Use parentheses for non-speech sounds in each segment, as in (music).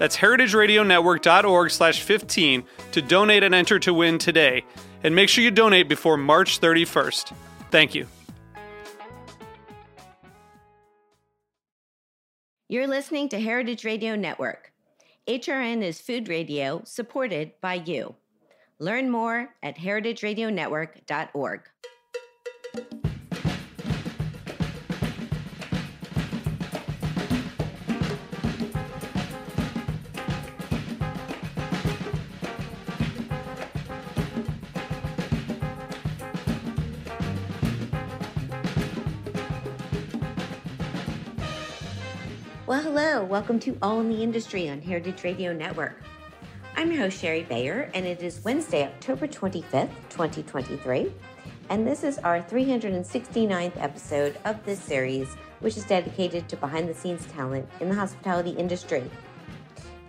That's heritageradionetwork.org slash 15 to donate and enter to win today. And make sure you donate before March 31st. Thank you. You're listening to Heritage Radio Network. HRN is food radio supported by you. Learn more at heritageradionetwork.org. hello. Welcome to All in the Industry on Heritage Radio Network. I'm your host, Shari Bayer, and it is Wednesday, October 25th, 2023. And this is our 369th episode of this series, which is dedicated to behind the scenes talent in the hospitality industry.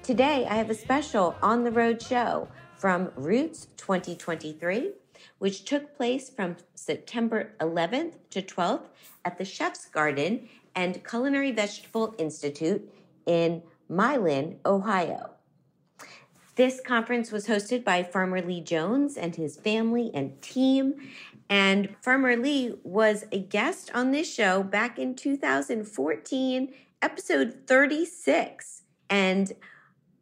Today, I have a special on the road show from Roots 2023, which took place from September 11th to 12th at the Chef's Garden and Culinary Vegetable Institute in Milan, Ohio. This conference was hosted by Farmer Lee Jones and his family and team. And Farmer Lee was a guest on this show back in 2014, episode 36. And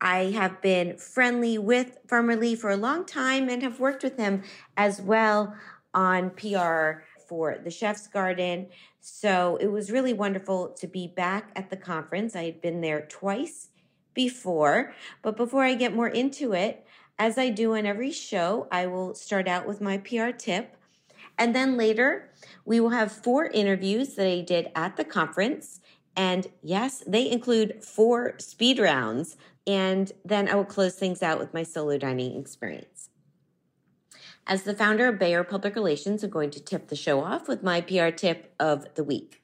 I have been friendly with Farmer Lee for a long time and have worked with him as well on PR for the Chef's Garden. So it was really wonderful to be back at the conference. I had been there twice before. But before I get more into it, as I do on every show, I will start out with my PR tip. And then later, we will have four interviews that I did at the conference. And yes, they include four speed rounds. And then I will close things out with my solo dining experience. As the founder of Bayer Public Relations, I'm going to tip the show off with my PR tip of the week.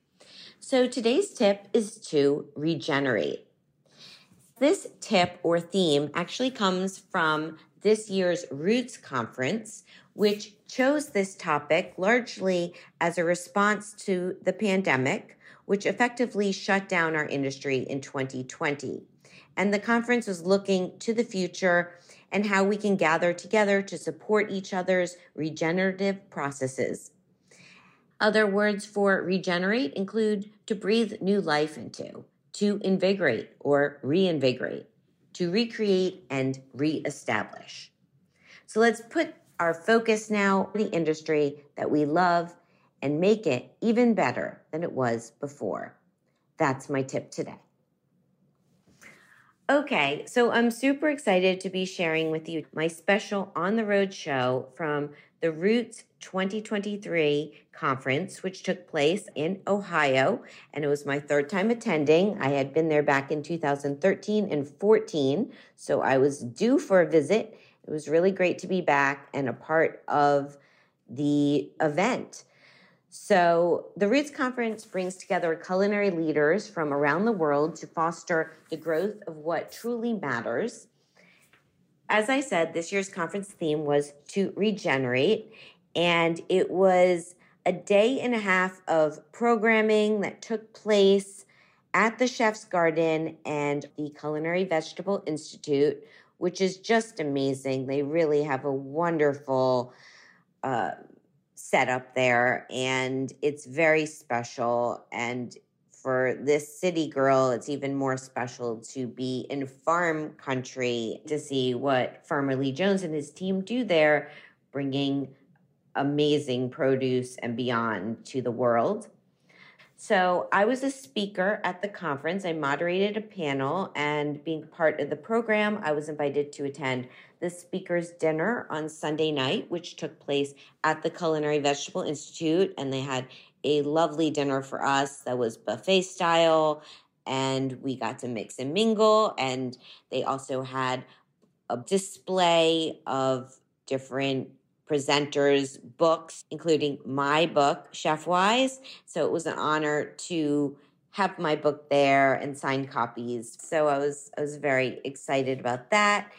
So today's tip is to regenerate. This tip or theme actually comes from this year's Roots Conference, which chose this topic largely as a response to the pandemic, which effectively shut down our industry in 2020. And the conference was looking to the future and how we can gather together to support each other's regenerative processes. Other words for regenerate include to breathe new life into, to invigorate or reinvigorate, to recreate and reestablish. So let's put our focus now on the industry that we love and make it even better than it was before. That's my tip today. Okay, so I'm super excited to be sharing with you my special on the road show from the Roots 2023 conference, which took place in Ohio. And it was my third time attending. I had been there back in 2013 and 14, so I was due for a visit. It was really great to be back and a part of the event. So, the Roots Conference brings together culinary leaders from around the world to foster the growth of what truly matters. As I said, this year's conference theme was to regenerate, and it was a day and a half of programming that took place at the Chef's Garden and the Culinary Vegetable Institute, which is just amazing. They really have a wonderful uh, set up there and it's very special and for this city girl it's even more special to be in farm country to see what farmer lee jones and his team do there bringing amazing produce and beyond to the world. So I was a speaker at the conference. I moderated a panel, and being part of the program, I was invited to attend the speaker's dinner on Sunday night, which took place at the Culinary Vegetable Institute. And they had a lovely dinner for us that was buffet style, and we got to mix and mingle. And they also had a display of different presenters' books, including my book, Chef Wise. So it was an honor to have my book there and signed copies. So I was I was very excited about that.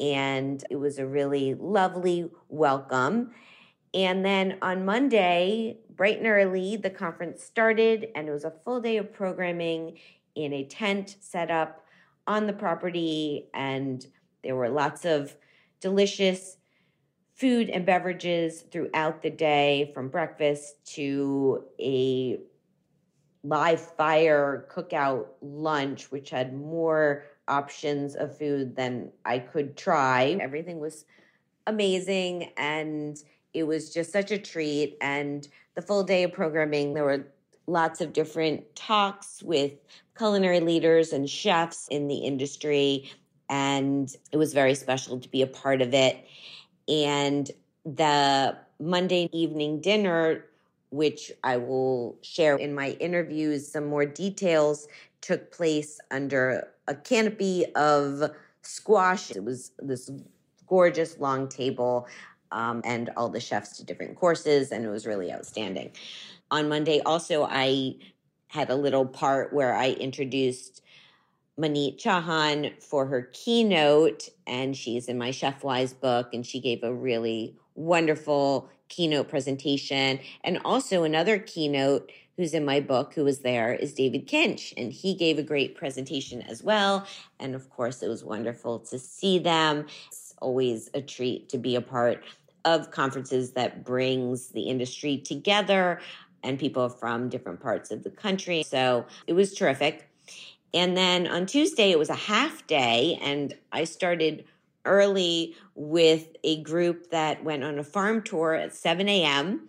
And it was a really lovely welcome. And then on Monday, bright and early, the conference started, and it was a full day of programming in a tent set up on the property. And there were lots of delicious food and beverages throughout the day from breakfast to a live fire cookout lunch, which had more options of food than I could try. Everything was amazing and it was just such a treat. And the full day of programming, there were lots of different talks with culinary leaders and chefs in the industry. And it was very special to be a part of it. And the Monday evening dinner, which I will share in my interviews, some more details took place under a canopy of squash. It was this gorgeous long table, um, and all the chefs to different courses, and it was really outstanding. On Monday, also, I had a little part where I introduced Maneet Chauhan for her keynote, and she's in my Chef Wise book, and she gave a really wonderful keynote presentation. And also another keynote who's in my book, who was there, is David Kinch, and he gave a great presentation as well. And of course, it was wonderful to see them. It's always a treat to be a part of conferences that brings the industry together and people from different parts of the country. So it was terrific. And then on Tuesday, it was a half day, and I started early with a group that went on a farm tour at 7 a.m.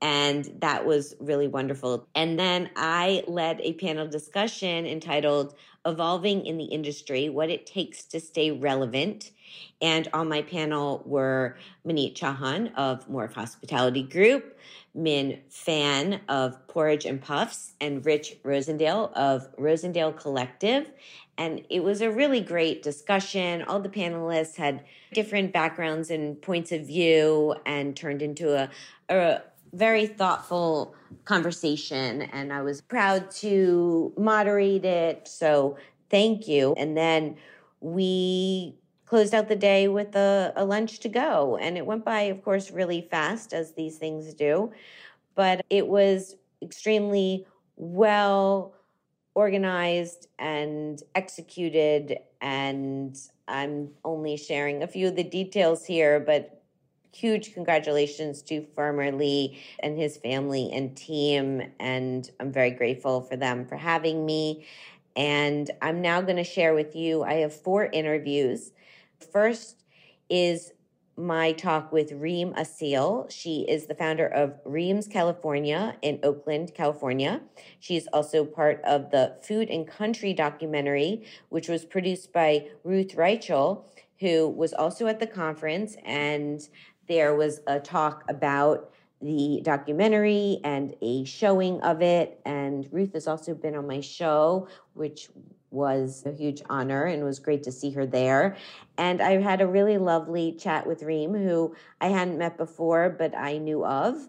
And that was really wonderful. And then I led a panel discussion entitled Evolving in the Industry What It Takes to Stay Relevant. And on my panel were Maneet Chauhan of Morph Hospitality Group, Minh Phan of Porridge and Puffs, and Rich Rosendale of Rosendale Collective. And it was a really great discussion. All the panelists had different backgrounds and points of view and turned into a, a very thoughtful conversation. And I was proud to moderate it. So thank you. And then we closed out the day with a, a lunch to go. And it went by, of course, really fast, as these things do. But it was extremely well organized and executed. And I'm only sharing a few of the details here, but huge congratulations to Farmer Lee and his family and team. And I'm very grateful for them for having me. And I'm now going to share with you, I have four interviews First is my talk with Reem Assil. She is the founder of Reem's California in Oakland, California. She's also part of the Food and Country documentary, which was produced by Ruth Reichl, who was also at the conference. And there was a talk about the documentary and a showing of it. And Ruth has also been on my show, which was a huge honor and was great to see her there. And I had a really lovely chat with Reem, who I hadn't met before, but I knew of.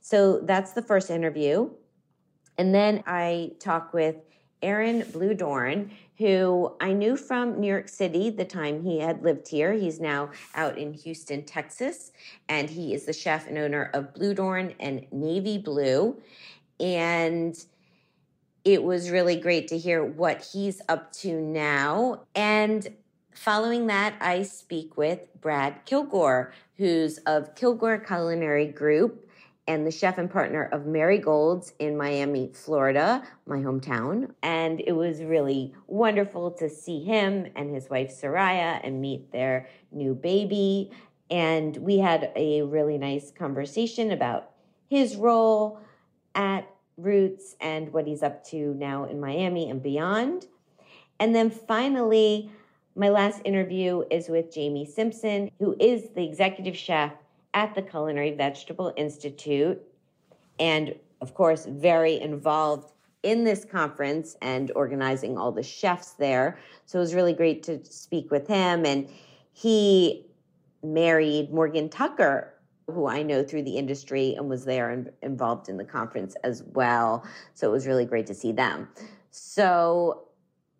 So that's the first interview. And then I talk with Aaron Bludorn, who I knew from New York City the time he had lived here. He's now out in Houston, Texas, and he is the chef and owner of Bludorn and Navy Blue. And it was really great to hear what he's up to now. And following that, I speak with Brad Kilgore, who's of Kilgore Culinary Group and the chef and partner of Mary Gold's in Miami, Florida, my hometown. And it was really wonderful to see him and his wife Soraya and meet their new baby. And we had a really nice conversation about his role at Roots and what he's up to now in Miami and beyond. And then finally, my last interview is with Jamie Simpson, who is the executive chef at the Culinary Vegetable Institute, and of course, very involved in this conference and organizing all the chefs there. So it was really great to speak with him. And he married Morgan Tucker, who I know through the industry and was there and involved in the conference as well. So it was really great to see them. So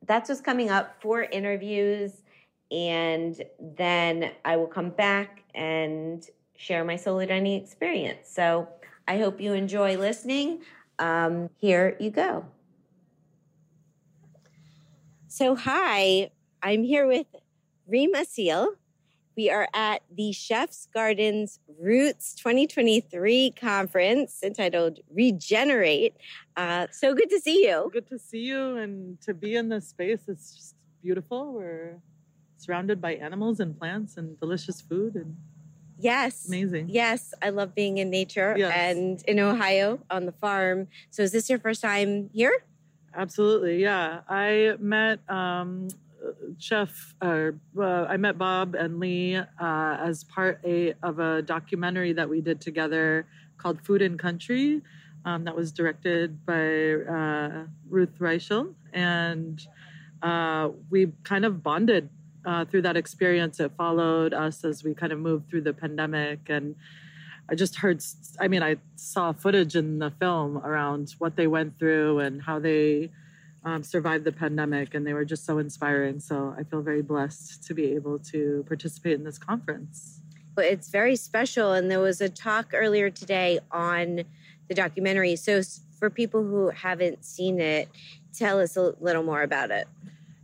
that's what's coming up for interviews. And then I will come back and share my solo dining experience. So I hope you enjoy listening. Um, here you go. So, hi, I'm here with Reem Assil. We are at the Chef's Gardens Roots 2023 conference entitled Regenerate. Uh, so good to see you. Good to see you and to be in this space. It's just beautiful. We're surrounded by animals and plants and delicious food and Yes. Amazing. Yes. I love being in nature Yes. and in Ohio on the farm. So is this your first time here? Absolutely, yeah. I met um, Chef, uh, uh, I met Bob and Lee uh, as part a, of a documentary that we did together called Food and Country. Um, that was directed by uh, Ruth Reichl, and uh, we kind of bonded uh, through that experience. It followed us as we kind of moved through the pandemic, and I just heard. I mean, I saw footage in the film around what they went through and how they um, survived the pandemic, and they were just so inspiring. So I feel very blessed to be able to participate in this conference. Well, it's very special. And there was a talk earlier today on the documentary. So for people who haven't seen it, tell us a little more about it.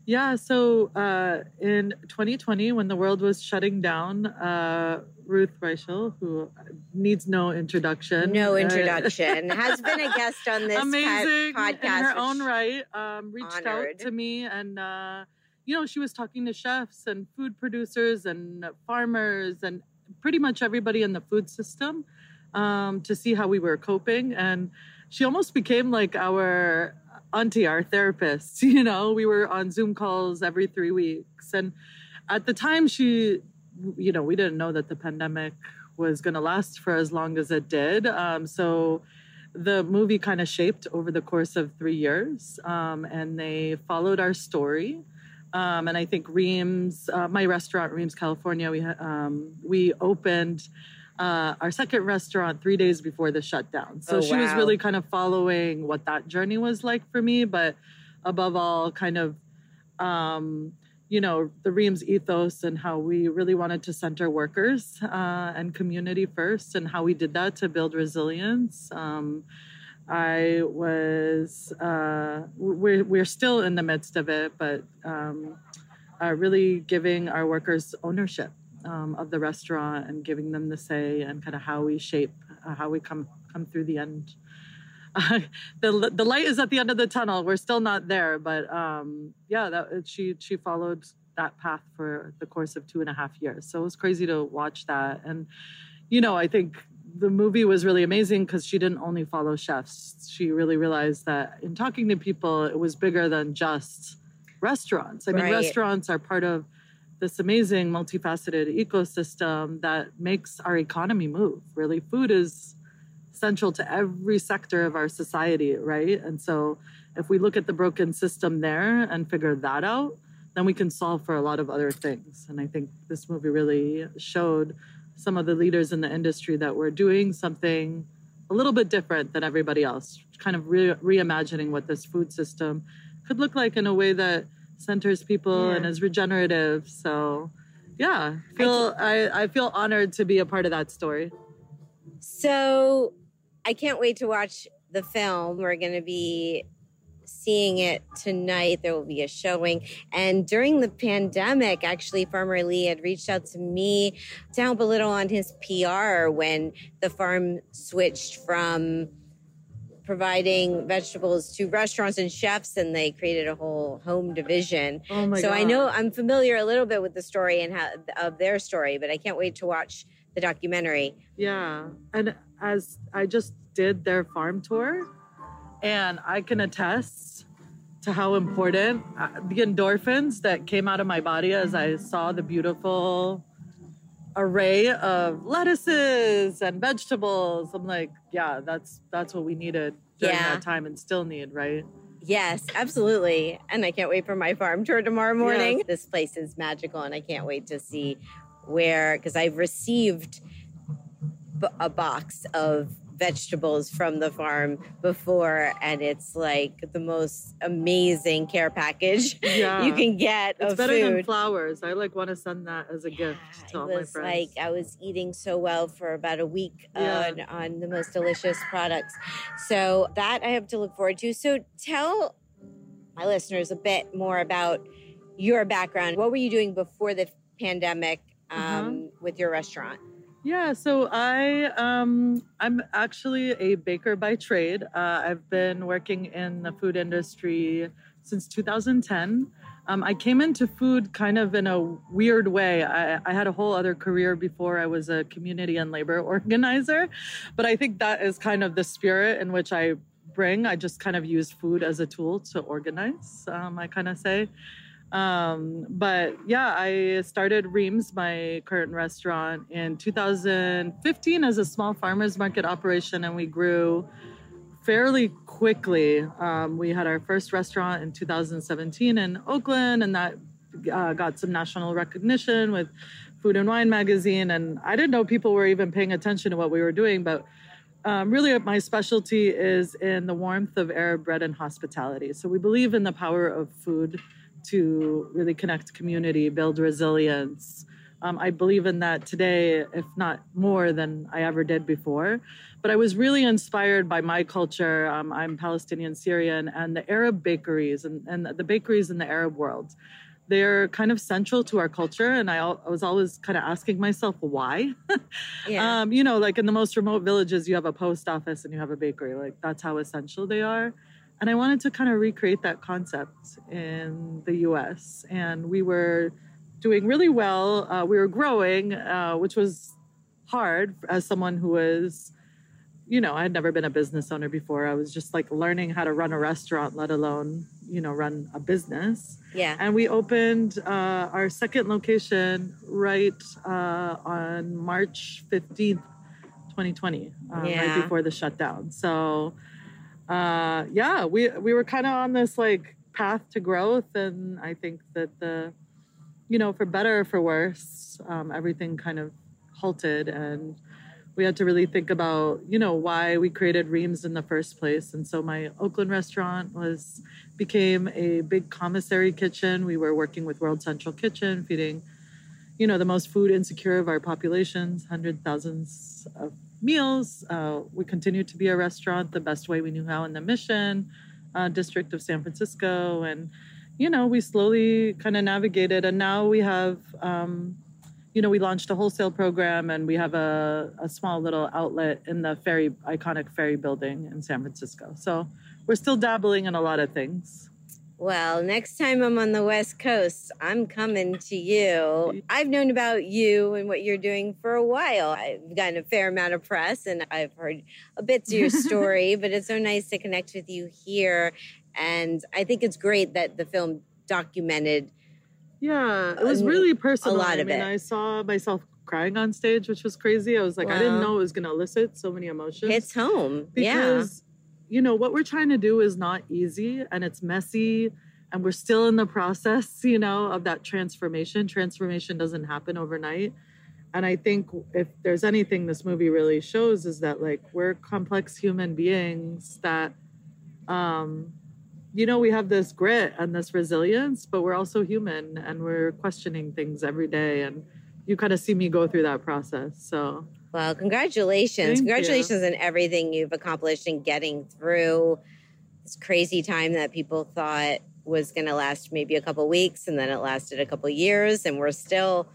Yeah, so uh, in 2020, when the world was shutting down, uh, Ruth Reichl, who needs no introduction, No uh, introduction. Has been a guest on this amazing pod- in podcast. her own right, um, reached honored. out to me, and uh, you know, she was talking to chefs and food producers and farmers and pretty much everybody in the food system um, to see how we were coping, and she almost became like our auntie, our therapist. (laughs) You know, we were on Zoom calls every three weeks. And at the time, she, you know, we didn't know that the pandemic was going to last for as long as it did. Um, so the movie kind of shaped over the course of three years. Um, and they followed our story. Um, and I think Reem's, uh, my restaurant, Reem's, California, we, um, we opened uh, our second restaurant three days before the shutdown. So Oh, she was really kind of following what that journey was like for me, but above all, kind of, um, you know, the Reem's ethos and how we really wanted to center workers uh, and community first, and how we did that to build resilience. Um, I was, uh, we're, we're still in the midst of it, but um, uh, really giving our workers ownership um, of the restaurant and giving them the say and kind of how we shape uh, how we come come through the end. Uh, (laughs) the the light is at the end of the tunnel. We're still not there, but um, yeah, that she she followed that path for the course of two and a half years. So it was crazy to watch that, and you know, I think the movie was really amazing because she didn't only follow chefs. She really realized that in talking to people, it was bigger than just restaurants. I mean, Right. restaurants are part of this amazing multifaceted ecosystem that makes our economy move. Really, food is central to every sector of our society, right? And so, if we look at the broken system there and figure that out, then we can solve for a lot of other things. And I think this movie really showed some of the leaders in the industry that were doing something a little bit different than everybody else, kind of re- reimagining what this food system could look like in a way that centers people Yeah. and is regenerative. So, yeah, feel I, I feel honored to be a part of that story. So I can't wait to watch the film. We're going to be seeing it tonight. There will be a showing. And during the pandemic, actually, Farmer Lee had reached out to me to help a little on his PR when the farm switched from providing vegetables to restaurants and chefs, and they created a whole home division. Oh my so god! I know I'm familiar a little bit with the story and how of their story, but I can't wait to watch the documentary. Yeah, and as I just did their farm tour, and I can attest to how important uh, the endorphins that came out of my body as I saw the beautiful array of lettuces and vegetables. I'm like, yeah, that's that's what we needed during Yeah. that time and still need, right? Yes, absolutely. And I can't wait for my farm tour tomorrow morning. This place is magical, and I can't wait to see where, because I've received b- a box of vegetables from the farm before, and it's like the most amazing care package (laughs) Yeah. you can get It's better than flowers. I like want to send that as a gift to all my friends. like I was eating so well for about a week Yeah. on, on the most delicious products. So that I have to look forward to. So tell my listeners a bit more about your background. What were you doing before the pandemic um, Uh-huh. with your restaurant? Yeah, so I um I'm actually a baker by trade. Uh, I've been working in the food industry since 2010. Um, I came into food kind of in a weird way. I, I had a whole other career before. I was a community and labor (laughs) organizer, but I think that is kind of the spirit in which I bring. I just kind of use food as a tool to organize. Um, I kind of say. Um, but yeah, I started Reem's, my current restaurant, in 2015 as a small farmers market operation, and we grew fairly quickly. Um, we had our first restaurant in 2017 in Oakland, and that uh, got some national recognition with Food and Wine magazine. And I didn't know people were even paying attention to what we were doing, but um, really my specialty is in the warmth of Arab bread and hospitality. So we believe in the power of food to really connect community, build resilience. Um, I believe in that today, if not more than I ever did before. But I was really inspired by my culture. Um, I'm Palestinian Syrian, and the Arab bakeries and, and the bakeries in the Arab world. They're kind of central to our culture. And I, I was always kind of asking myself, why? (laughs) Yeah. Um, you know, like in the most remote villages, you have a post office and you have a bakery. Like that's how essential they are. And I wanted to kind of recreate that concept in the US. And we were doing really well. Uh, we were growing, uh, which was hard as someone who was, you know, I had never been a business owner before. I was just like learning how to run a restaurant, let alone, you know, run a business. yeah. And we opened uh, our second location right uh, on March 15th, 2020, um, Yeah. right before the shutdown. So, uh, yeah, we, we were kind of on this like path to growth. And I think that the, you know, for better or for worse, um, everything kind of halted and we had to really think about, you know, why we created Reem's in the first place. And so my Oakland restaurant was became a big commissary kitchen. We were working with World Central Kitchen, feeding, you know, the most food insecure of our populations, hundred thousands of meals. Uh, we continued to be a restaurant the best way we knew how in the Mission uh, District of San Francisco, and you know, we slowly kind of navigated, and now we have. Um, you know, we launched a wholesale program and we have a, a small little outlet in the ferry, iconic ferry building in San Francisco. So we're still dabbling in a lot of things. Well, next time I'm on the West Coast, I'm coming to you. I've known about you and what you're doing for a while. I've gotten a fair amount of press and I've heard a bit of your (laughs) story, but it's so nice to connect with you here. And I think it's great that the film documented. Yeah, it was really personal. A lot I of mean, it. I saw myself crying on stage, which was crazy. I was like, I didn't know it was going to elicit so many emotions. Hits home. yeah. You know what we're trying to do is not easy and it's messy and we're still in the process (laughs) you know of that transformation. Transformation doesn't happen overnight. And i think if there's anything this movie really shows is that like we're complex human beings that um you know we have this grit and this resilience but we're also human and we're questioning things every day. And you kind of see me go through that process. So Well, congratulations. Thank you. congratulations on everything you've accomplished in getting through this crazy time that people thought was going to last maybe a couple weeks and then it lasted a couple years and we're still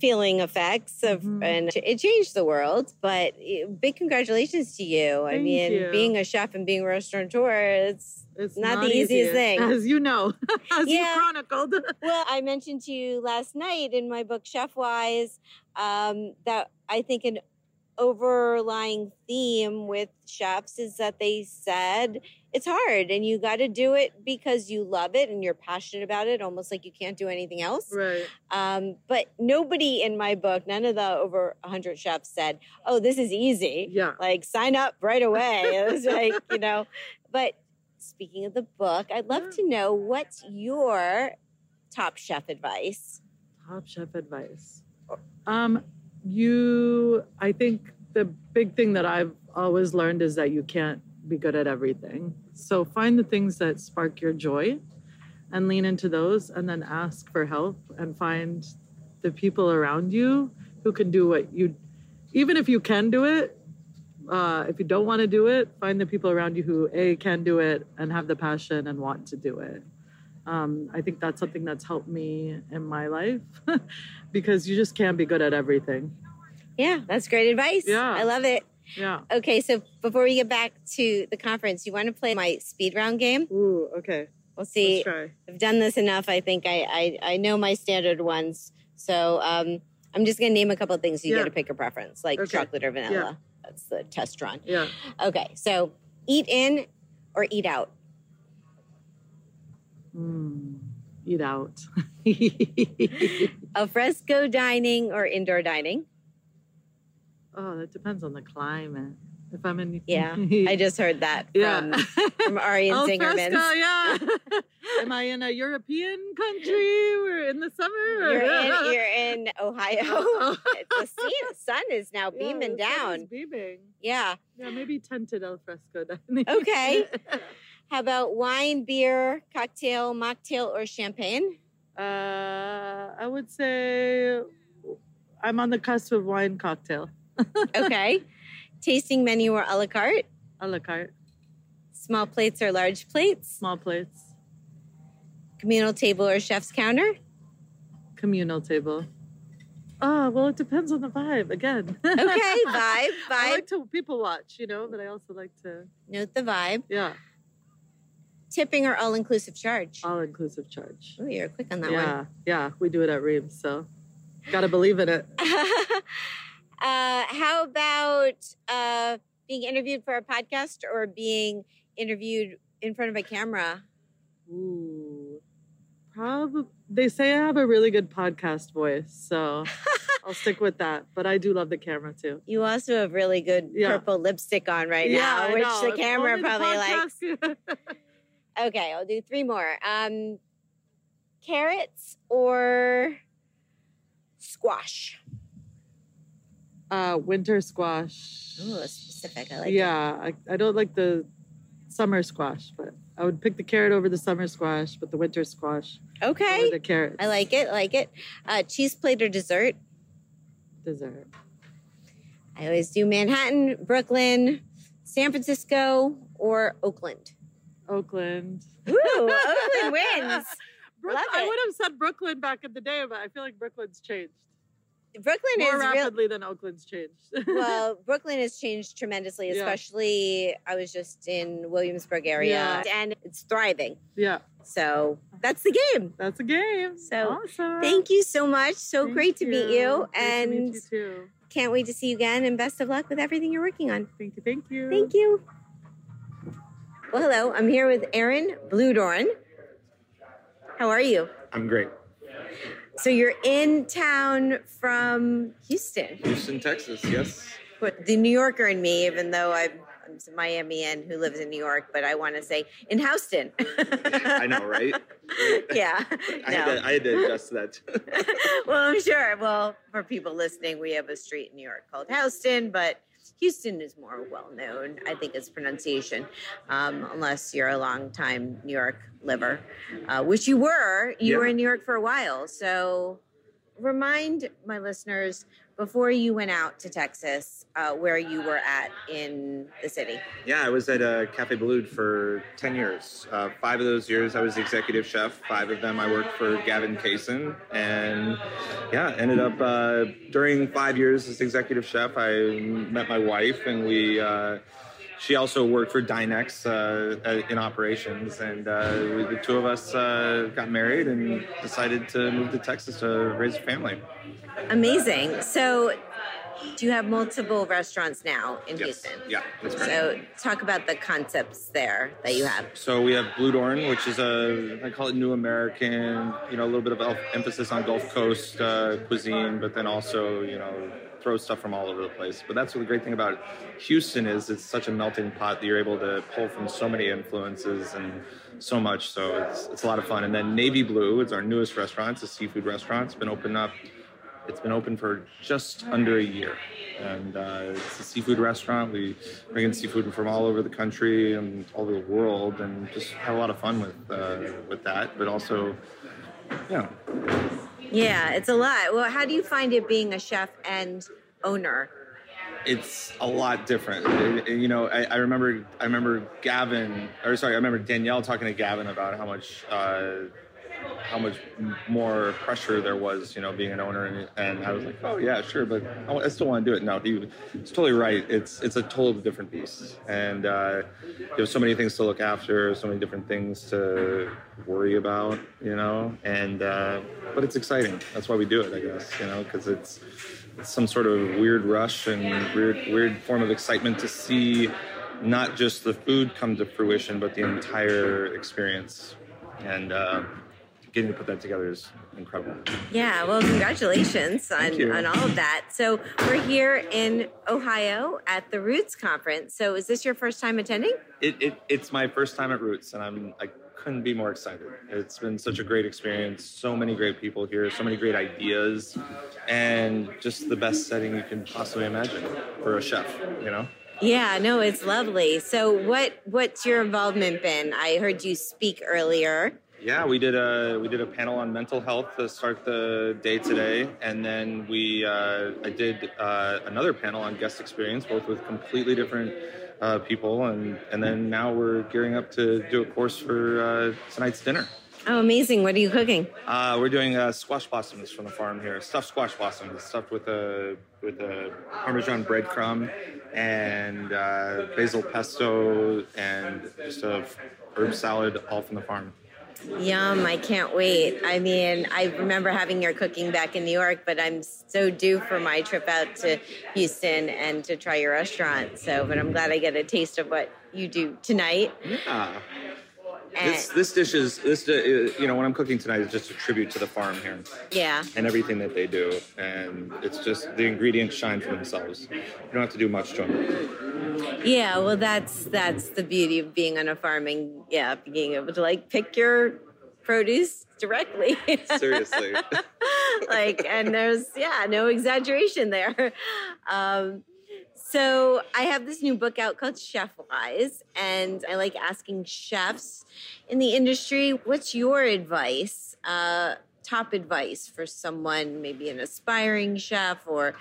feeling effects of Mhm. and it changed the world but eh, big congratulations to you i mean you. being a chef and being a restaurateur it's It's Not the easiest thing. as you know, (laughs) as Yeah. you chronicled. (laughs) well i mentioned to you last night in my book chef wise um, that i think an overlying theme with chefs is that they said it's hard and you got to do it because you love it and you're passionate about it almost like you can't do anything else right. Um, but nobody in my book, none of the over 100 chefs said, oh, this is easy. Yeah. Like, sign up right away. It was (laughs) like, you know, but speaking of the book, I'd love Yeah. to know what's your top chef advice? Top chef advice. Um, you, I think the big thing that I've always learned is that you can't be good at everything. So find the things that spark your joy and lean into those and then ask for help and find the people around you who can do what you, even if you can do it, uh, if you don't want to do it, find the people around you who A, can do it and have the passion and want to do it. Um, I think that's something that's helped me in my life (laughs) because you just can't be good at everything. Yeah, that's great advice. Yeah. I love it. Yeah. Okay, so before we get back to the conference, you want to play my speed round game? Ooh, okay. We'll see. Let's try. I've done this enough. I think I I, I know my standard ones. So um, I'm just gonna name a couple of things. You Yeah. get to pick a preference, like Okay. chocolate or vanilla. That's the test run. Yeah. Okay, so eat in or eat out. Mm, eat out. (laughs) Al fresco dining or indoor dining. oh, that depends on the climate. If I'm in, Yeah, (laughs) I just heard that from, yeah. from Ari and (laughs) Al Zingerman. fresco, yeah. Am I in a European country? We're in the summer. or- You're in you're in Ohio. Oh. the sea- sun is now Yeah, beaming is down. beaming. Yeah. Yeah, maybe tented al fresco dining. Okay. How about wine, beer, cocktail, mocktail, or champagne? Uh, I would say I'm on the cusp of wine cocktail. (laughs) Okay. Tasting menu or a la carte? A la carte, Small plates or large plates? small plates, Communal table or chef's counter? communal table. Oh, well, it depends on the vibe again. Okay, vibe, (laughs) vibe. I like to people watch, you know, but I also like to, Note the vibe. yeah, Tipping or all inclusive charge? all inclusive charge. Oh, you're quick on that one. Yeah, yeah, we do it at Reem's, so gotta believe in it. (laughs) uh, how about uh, being interviewed for a podcast or being interviewed in front of a camera? Ooh, probably. They say I have a really good podcast voice, so (laughs) I'll stick with that. But I do love the camera too. You also have really good Yeah. purple lipstick on right Yeah, now, which the camera only the probably likes. (laughs) Okay, I'll do three more. Um, carrots or squash? uh, winter squash. Ooh, specific. I like it. yeah, I, I don't like the summer squash, but I would pick the carrot over the summer squash, but the winter squash Okay, the carrot. I like it. Like it. Uh, cheese plate or dessert? dessert. I always do Manhattan, Brooklyn, San Francisco, or Oakland. Oakland. Ooh, Oakland (laughs) wins. Brook- Love I it. would have said Brooklyn back in the day, but I feel like Brooklyn's changed Brooklyn more is real. rapidly than Oakland's changed. (laughs) Well, Brooklyn has changed tremendously, Yeah. especially I was just in Williamsburg area and it's thriving. yeah, So that's the game. that's a game. So, awesome. Thank you so much. So Thank great to meet you. Great to meet And you too. can't wait to see you again. And best of luck with everything you're working on. Thank you. Thank you. Thank you. Well, hello. I'm here with Aaron Bludorn. How are you? I'm great. So you're in town from Houston. Houston, Texas. Yes. But the New Yorker in me, even though I'm, I'm a Miamian who lives in New York, but I want to say in Houston. I know, right? (laughs) yeah. I, had to, I had to adjust that. (laughs) well, I'm sure. Well, for people listening, we have a street in New York called Houston, but Houston is more well known, I think, its pronunciation, um, unless you're a long time New York liver, uh, which you were. You Yeah. were in New York for a while. So remind my listeners before you went out to Texas, uh, where you were at in the city. Yeah, I was at uh, Cafe Boulud for 10 years. Uh, five of those years I was the executive chef. Five of them I worked for Gavin Kaysen. And yeah, ended up uh, during five years as executive chef, I met my wife and we. Uh, she also worked for Dinex uh, in operations, and uh, we, the two of us uh, got married and decided to move to Texas to raise a family. Amazing. So, do you have multiple restaurants now in Yes. Houston? Yeah, that's. So, talk about the concepts there that you have. So we have Bludorn, which is a I call it New American, you know, a little bit of emphasis on Gulf Coast uh, cuisine, but then also you know throw stuff from all over the place. But that's the great thing about Houston is it's such a melting pot that you're able to pull from so many influences and so much. So it's it's a lot of fun. And then Navy Blue is our newest restaurant. It's a seafood restaurant. It's been opened up. It's been open for just under a year, and uh, it's a seafood restaurant. We bring in seafood from all over the country and all over the world, and just have a lot of fun with uh, with that. But also, yeah, Yeah, it's a lot. Well, how do you find it being a chef and owner? it's a lot different. It- it- you know, I, I remember I remember Gavin, or sorry, I remember Daniel talking to Gavin about how much uh, how much more pressure there was, you know, being an owner, and, and I was like, oh yeah, sure, but I, still want to do it. No, he, he's totally right. It's it's a totally different beast, and uh, there's so many things to look after, so many different things to worry about, you know, and uh, but it's exciting. That's why we do it, I guess, you know, because it's it's some sort of weird rush and weird weird form of excitement to see not just the food come to fruition, but the entire experience. And uh, getting to put that together is incredible. Yeah, well, congratulations on, on all of that. So, we're here in Ohio at the Roots Conference. So, is this your first time attending? It, it it's my first time at Roots, and I'm I couldn't be more excited. It's been such a great experience. So many great people here, so many great ideas, and just the best setting you can possibly imagine for a chef. You know. Yeah, no, it's lovely. So, what what's your involvement been? I heard you speak earlier. Yeah, we did a we did a panel on mental health to start the day today, and then we uh, I did uh, another panel on guest experience, both with completely different uh, people, and and then now we're gearing up to do a course for uh, tonight's dinner. Oh, amazing. What are you cooking? Uh, we're doing uh, squash blossoms from the farm here, stuffed squash blossoms, stuffed with a with a Parmesan breadcrumb and uh, basil pesto and just a herb salad, all from the farm. Yum, I can't wait. I mean, I remember having your cooking back in New York, but I'm so due for my trip out to Houston and to try your restaurant. So, but I'm glad I get a taste of what you do tonight. Yeah. This this dish is this uh, you know when I'm cooking tonight is just a tribute to the farm here yeah, and everything that they do, and it's just the ingredients shine for themselves. You don't have to do much to them. yeah. Well, that's that's the beauty of being on a farm and yeah, being able to like pick your produce directly. (laughs) Seriously. like and there's yeah no exaggeration there um so i have this new book out called chef wise and i like asking chefs in the industry what's your advice uh top advice for someone maybe an aspiring chef or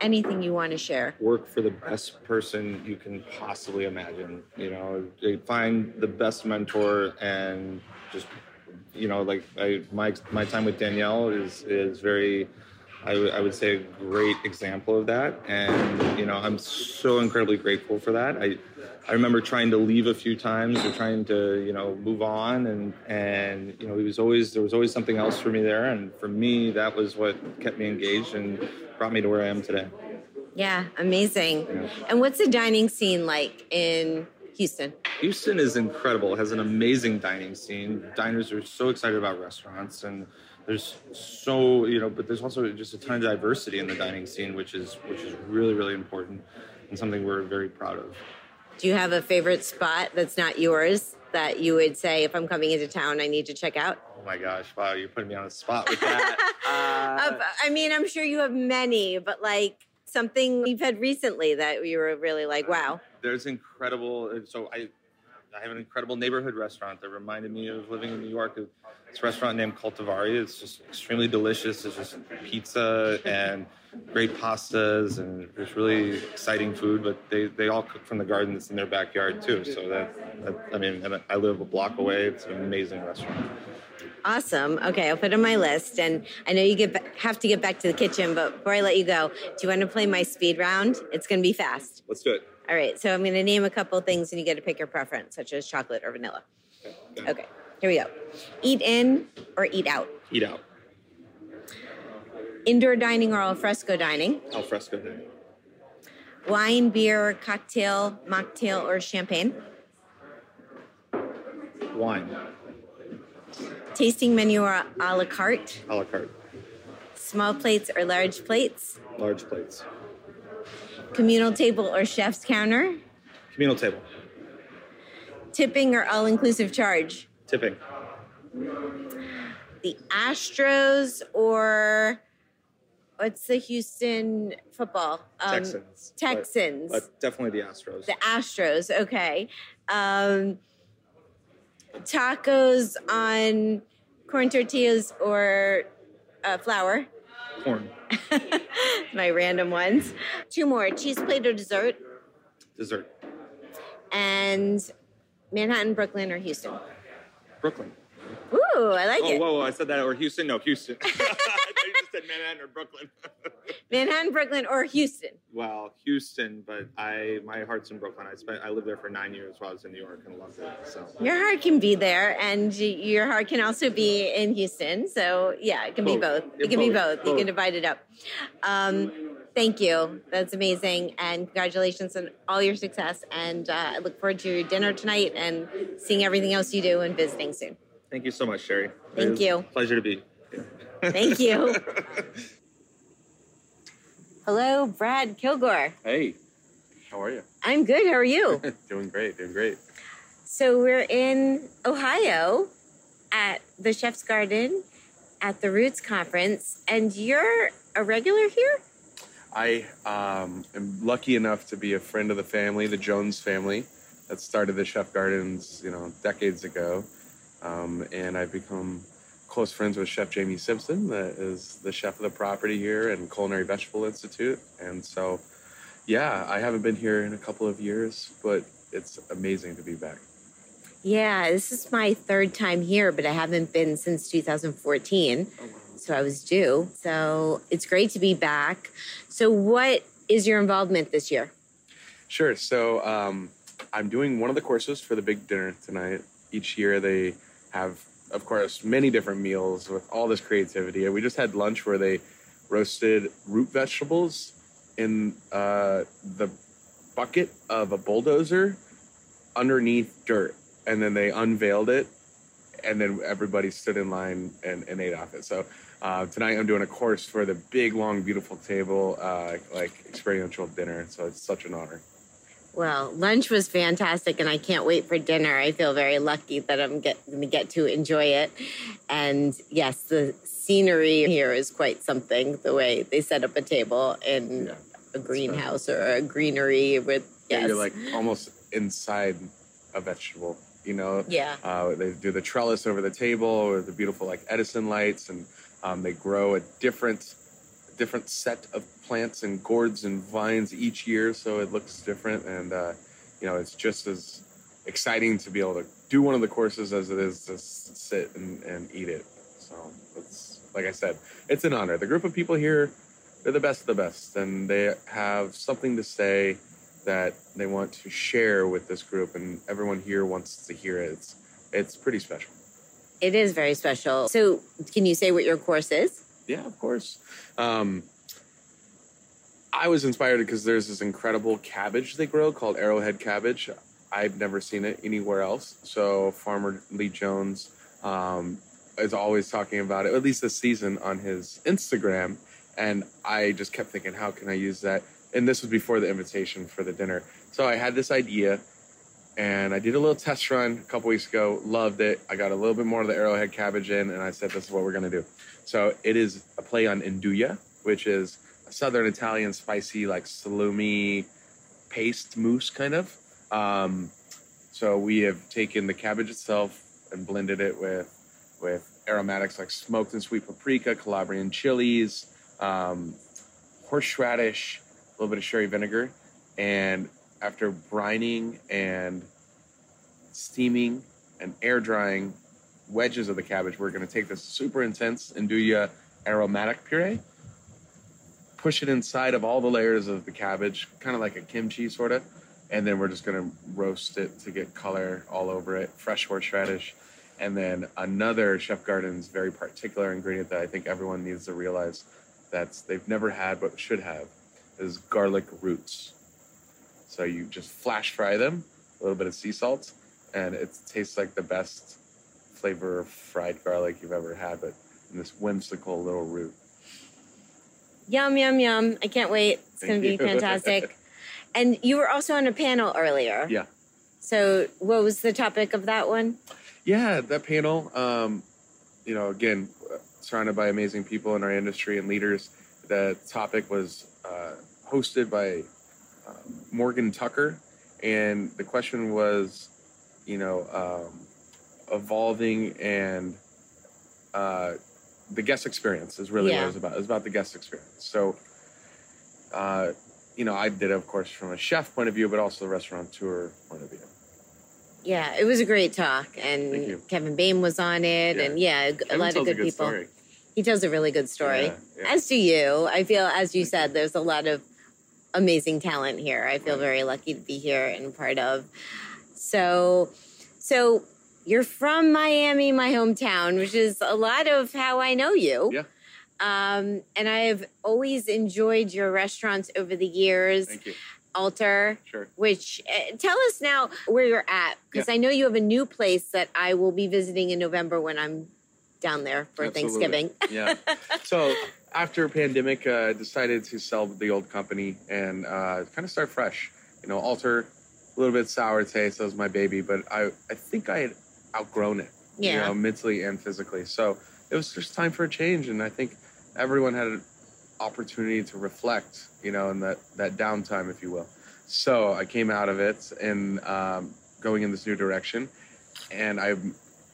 anything you want to share Work for the best person you can possibly imagine. You know, find the best mentor and just you know like I, my my time with Daniel is is very. I would- say a great example of that, and you know I'm so incredibly grateful for that. I I remember trying to leave a few times or trying to you know move on, and and you know it was always there was always something else for me there, and for me that was what kept me engaged and brought me to where I am today. yeah amazing Yeah. and what's the dining scene like in houston Houston is incredible. It has an amazing dining scene. Diners are so excited about restaurants, and there's so you know, but there's also just a ton of diversity in the dining scene, which is which is really really important and something we're very proud of. Do you have a favorite spot that's not yours that you would say, if I'm coming into town, I need to check out? Oh my gosh! Wow, you're putting me on the spot with that. (laughs) Uh, Uh, I mean, I'm sure you have many, but like something you've had recently that you were really like, wow. there's incredible. So I, I have an incredible neighborhood restaurant that reminded me of living in New York. It's a restaurant named Coltivare. It's just extremely delicious. It's just pizza and great pastas and it's really exciting food. But they, they all cook from the garden that's in their backyard too. So that, that I mean, and I live a block away. It's an amazing restaurant. Awesome. Okay, I'll put it on my list. And I know you get have to get back to the kitchen, but before I let you go, do you want to play my speed round? It's going to be fast. Let's do it. All right. So I'm going to name a couple things, and you get to pick your preference, such as chocolate or vanilla. Okay. Okay. Here we go. Eat in or eat out. Eat out. Indoor dining or alfresco dining. Alfresco dining. Wine, beer, cocktail, mocktail, or champagne. Wine. Tasting menu or a la carte. A la carte. Small plates or large plates. Large plates. Communal table or chef's counter. Communal table. Tipping or all inclusive charge. Tipping. The Astros or what's the Houston football? Um, Texans. Texans. But, but, definitely the Astros. The Astros, okay. Um, tacos on corn tortillas or uh, flour. Corn. (laughs) My random ones. Two more cheese plate or dessert. Dessert. And Manhattan, Brooklyn, or Houston. Brooklyn. Ooh, I like oh, it. Whoa, whoa, I said that or Houston? No, Houston. (laughs) I thought you just said Manhattan or Brooklyn. (laughs) Manhattan, Brooklyn, or Houston. Well, Houston, but I my heart's in Brooklyn. I spent I lived there for nine years while I was in New York and loved it. So your heart can be there, and your heart can also be in Houston. So yeah, it can both. be both. It can both. be both. both. You can divide it up. Um, thank you. That's amazing, and congratulations on all your success. And uh, I look forward to your dinner tonight and seeing everything else you do and visiting soon. Thank you so much, Shari. Thank you. Pleasure to be. Here. Thank you. (laughs) Hello, Brad Kilgore. Hey, how are you? I'm good. How are you? (laughs) doing great, doing great. So we're in Ohio at the Chef's Garden at the Roots Conference, and you're a regular here? I um, am lucky enough to be a friend of the family, the Jones family, that started the Chef Gardens, you know, decades ago. Um, and I've become close friends with Chef Jamie Simpson, that is the chef of the property here and Culinary Vegetable Institute. And so, yeah, I haven't been here in a couple of years, but it's amazing to be back. Yeah, this is my third time here, but I haven't been since 2014. Oh, wow. So I was due. So it's great to be back. So, what is your involvement this year? Sure. So, um, I'm doing one of the courses for the big dinner tonight. Each year, they have of course, many different meals with all this creativity. We just had lunch where they roasted root vegetables in uh, the bucket of a bulldozer underneath dirt. And then they unveiled it. And then everybody stood in line and, and ate off it. So uh, tonight I'm doing a course for the big, long, beautiful table, uh, like experiential dinner. So it's such an honor. Well, lunch was fantastic, and I can't wait for dinner. I feel very lucky that I'm going to get to enjoy it. And yes, the scenery here is quite something. The way they set up a table in yeah, a greenhouse or a greenery with yes, yeah, you're like almost inside a vegetable. You know, yeah. Uh, they do the trellis over the table, or the beautiful like Edison lights, and um, they grow a different different set of plants and gourds and vines each year, so it looks different. And uh, you know, it's just as exciting to be able to do one of the courses as it is to sit and, and eat it. So it's like I said, it's an honor. The group of people here, they're the best of the best, and they have something to say that they want to share with this group, and everyone here wants to hear it. It's it's pretty special. It is very special. So, can you say what your course is? Yeah, of course. Um, I was inspired because there's this incredible cabbage they grow called arrowhead cabbage. I've never seen it anywhere else. So farmer Lee Jones um, is always talking about it, at least this season on his Instagram. And I just kept thinking, how can I use that? And this was before the invitation for the dinner. So I had this idea and I did a little test run a couple weeks ago, loved it. I got a little bit more of the arrowhead cabbage in, and I said, this is what we're going to do. So it is a play on nduja, which is southern Italian spicy, like salumi paste mousse kind of. Um, So we have taken the cabbage itself and blended it with with aromatics like smoked and sweet paprika, Calabrian chilies, um, horseradish, a little bit of sherry vinegar, and after brining and steaming and air drying wedges of the cabbage, we're going to take this super intense nduja aromatic puree, push it inside of all the layers of the cabbage, kind of like a kimchi sort of, and then we're just going to roast it to get color all over it, fresh horseradish. And then another Chef Garden's very particular ingredient that I think everyone needs to realize that's they've never had but should have is garlic roots. So you just flash fry them, a little bit of sea salt, and it tastes like the best flavor of fried garlic you've ever had, but in this whimsical little root. Yum, yum, yum. I can't wait. It's going to be fantastic. (laughs) and you were also on a panel earlier. Yeah. So, what was the topic of that one? Yeah, that panel, um, you know, again, surrounded by amazing people in our industry and leaders. The topic was uh, hosted by uh, Morgan Tucker, and the question was, you know, um, evolving and uh, the guest experience is really what Yeah. it was about. It was about the guest experience. So, uh, you know, I did it, of course, from a chef point of view, but also the restaurateur point of view. Yeah, it was a great talk, and. Kevin Bain was on it, Yeah. and yeah, a, a Kevin lot of tells good, people. story. He tells a really good story. Yeah. As do you. I feel, as you said, there's a lot of amazing talent here. I feel Right. very lucky to be here and part of. So, so you're from Miami, my hometown, which is a lot of how I know you. Yeah. Um, and I've always enjoyed your restaurants over the years. Thank you. Alter, Sure. which uh, tell us now where you're at because I know you have a new place that I will be visiting in November when I'm down there for Absolutely. Thanksgiving. yeah. (laughs) So after pandemic, uh, decided to sell the old company and uh, kind of start fresh. You know, alter a little bit sour taste. That was my baby, but I I think I had outgrown it. You know, mentally and physically. So it was just time for a change, and I think everyone had an opportunity to reflect. You know, in that that downtime, if you will. So I came out of it and um, going in this new direction, and I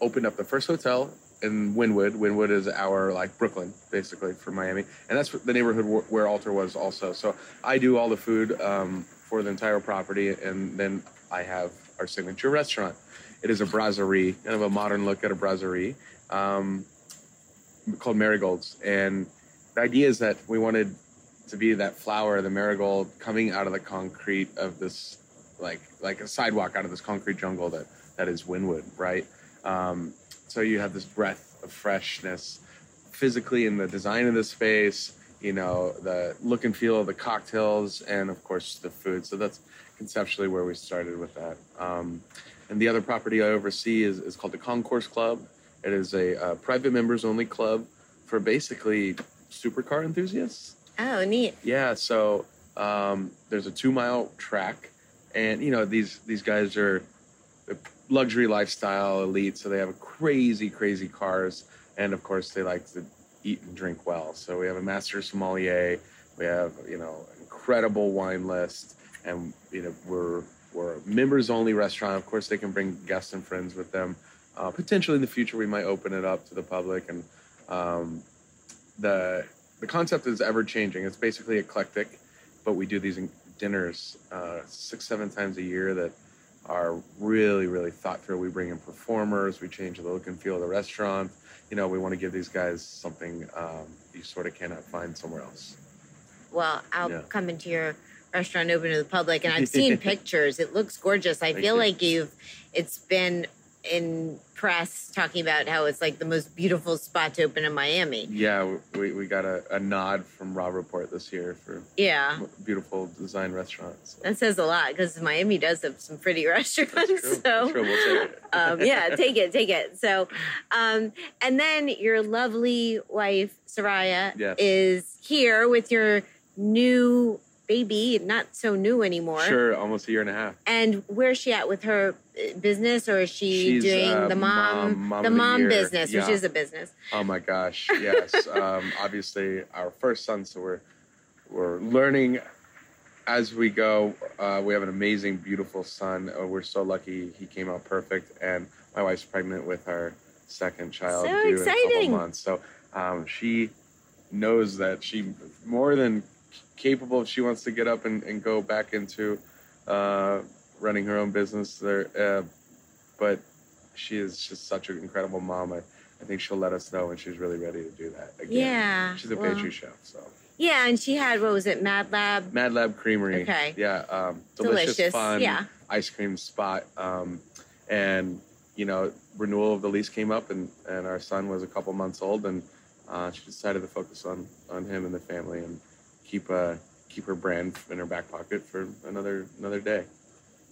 opened up the first hotel in Wynwood. Wynwood is our like Brooklyn, basically for Miami, and that's the neighborhood wh- where Alter was also. So I do all the food um, for the entire property, and then I have our signature restaurant. It is a brasserie, kind of a modern look at a brasserie, um, called Mary Gold's. And the idea is that we wanted to be that flower, the marigold, coming out of the concrete of this, like like a sidewalk out of this concrete jungle that that is Wynwood, right? Um, so you have this breath of freshness, physically in the design of the space, you know, the look and feel of the cocktails, and of course the food. So that's conceptually where we started with that. Um, and the other property I oversee is, is called the Concourse Club. It is a uh, private members only club for basically supercar enthusiasts. Oh, neat. Yeah, so um, there's a two mile track, and you know these these guys are luxury lifestyle elite, so they have crazy crazy cars, and of course they like to eat and drink well. So we have a master sommelier, we have you know incredible wine list, and you know we're we're a members only restaurant. Of course they can bring guests and friends with them. Uh, potentially in the future we might open it up to the public and um, the the concept is ever changing. It's basically eclectic, but we do these dinners uh, six, seven times a year that are really, really thought through. We bring in performers, we change the look and feel of the restaurant. You know, we want to give these guys something um, you sort of cannot find somewhere else. Well, I'll Yeah. come into your restaurant open to the public, and I've seen (laughs) pictures. It looks gorgeous. I Thank feel you. like you've. It's been in press talking about how it's like the most beautiful spot to open in Miami. Yeah, we, we got a, a nod from Robb Report this year for Yeah, beautiful design restaurants. that says a lot because Miami does have some pretty (laughs) restaurants. So. We'll take it. (laughs) um, yeah, take it, take it. So, um, and then your lovely wife, Soraya, Yes. is here with your new baby, not so new anymore. Sure, almost a year and a half. And where's she at with her uh, business, or is she She's, doing uh, the mom, mom- mom the the mom year. business, which is a business? Oh my gosh, yes. (laughs) um, obviously, our first son, so we're we're learning as we go, uh, we have an amazing, beautiful son. Uh, we're so lucky he came out perfect, and my wife's pregnant with our second child So due in a exciting. couple months. So um, she knows that she more than capable if she wants to get up and, and go back into uh, running her own business there. Uh, but she is just such an incredible mom. I, I think she'll let us know when she's really ready to do that again. Yeah, She's a well- pastry chef, so. Yeah, and she had what was it, Mad Lab? Mad Lab Creamery. Okay. Yeah. Um, delicious, Delicious, fun yeah. ice cream spot. Um, and you know, renewal of the lease came up, and and our son was a couple months old, and uh, she decided to focus on on him and the family, and keep uh keep her brand in her back pocket for another another day.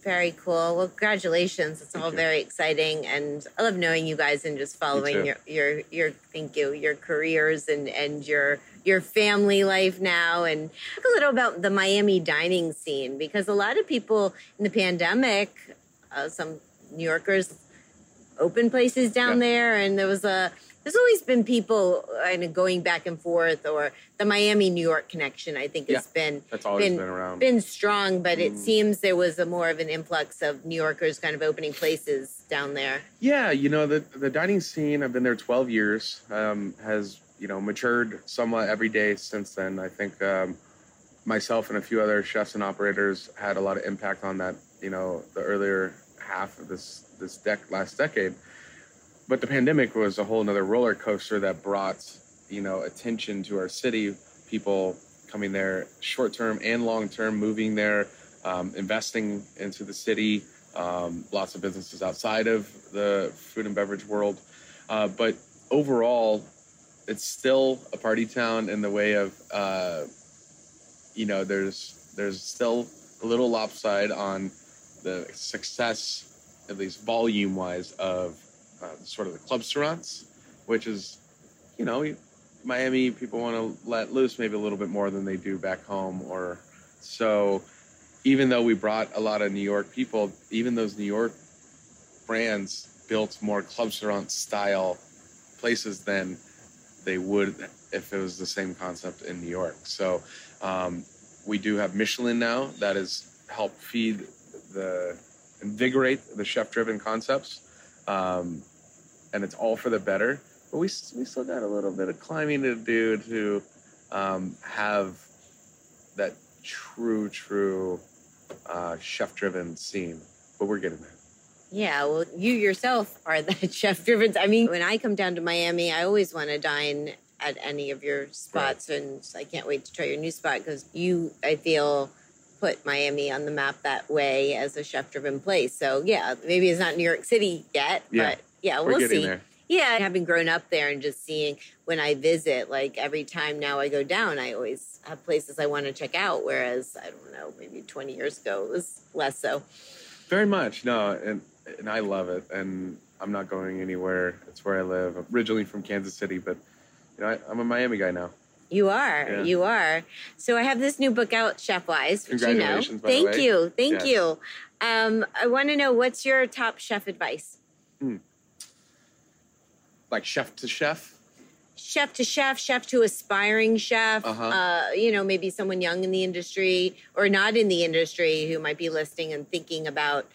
Very cool. Well, congratulations. It's Thank all you. very exciting, and I love knowing you guys and just following your your your thank you your careers and and your your family life now. And talk a little about the Miami dining scene because a lot of people in the pandemic, uh, some New Yorkers open places down Yeah. there, and there was a. There's always been people kind of going back and forth, or the Miami New York connection. I think has been That's always Been- been, around. been strong, but it Mm. seems there was a more of an influx of New Yorkers kind of opening places down there. Yeah, you know the the dining scene. I've been there 12 years. Um, has you know matured somewhat every day since then. I think um, myself and a few other chefs and operators had a lot of impact on that. You know, the earlier half of this this dec last decade. But the pandemic was a whole nother roller coaster that brought you know attention to our city. People coming there short term and long term, moving there, um, investing into the city um, lots of businesses outside of the food and beverage world. Uh, but overall, it's still a party town in the way of, uh, you know, there's there's still a little lopside on the success, at least volume wise, of uh, sort of the club restaurants, which is, you know, Miami people want to let loose maybe a little bit more than they do back home, or so even though we brought a lot of New York people, even those New York brands built more club restaurant style places than they would if it was the same concept in New York. So um, we do have Michelin now that has helped feed the invigorate the chef driven concepts, um, and it's all for the better. But we we still got a little bit of climbing to do to um, have that true true uh, chef driven scene. But we're getting there. Yeah, well, you yourself are the (laughs) chef driven. I mean, when I come down to Miami, I always want to dine at any of your spots, and I can't wait to try your new spot because you, I feel, put Miami on the map that way as a chef driven place. So yeah, maybe it's not New York City yet, Yeah. but yeah, We're we'll getting see. there. Yeah, having grown up there and just seeing when I visit, like every time now I go down, I always have places I want to check out. Whereas I don't know, maybe 20 years ago it was less so. Very much, no, and and I love it, and I'm not going anywhere. It's where I live. I'm originally from Kansas City, but you know I, I'm a Miami guy now. You are, Yeah. you are. So I have this new book out, Chefwise, which you know. Congratulations, Thank you, thank you. Um, I want to know what's your top chef advice? Like chef to chef. Chef to chef, chef to aspiring chef. Uh-huh. Uh, you know, maybe someone young in the industry or not in the industry who might be listening and thinking about,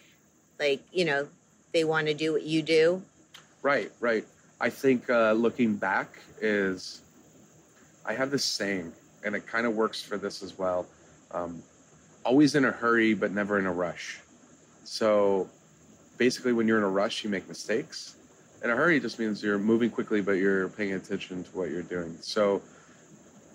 like, you know, they want to do what you do. Right, right. I think uh, looking back is, I have this saying, and it kind of works for this as well. Um, always in a hurry, but never in a rush. So basically, when you're in a rush, you make mistakes. In a hurry just means you're moving quickly, but you're paying attention to what you're doing. So,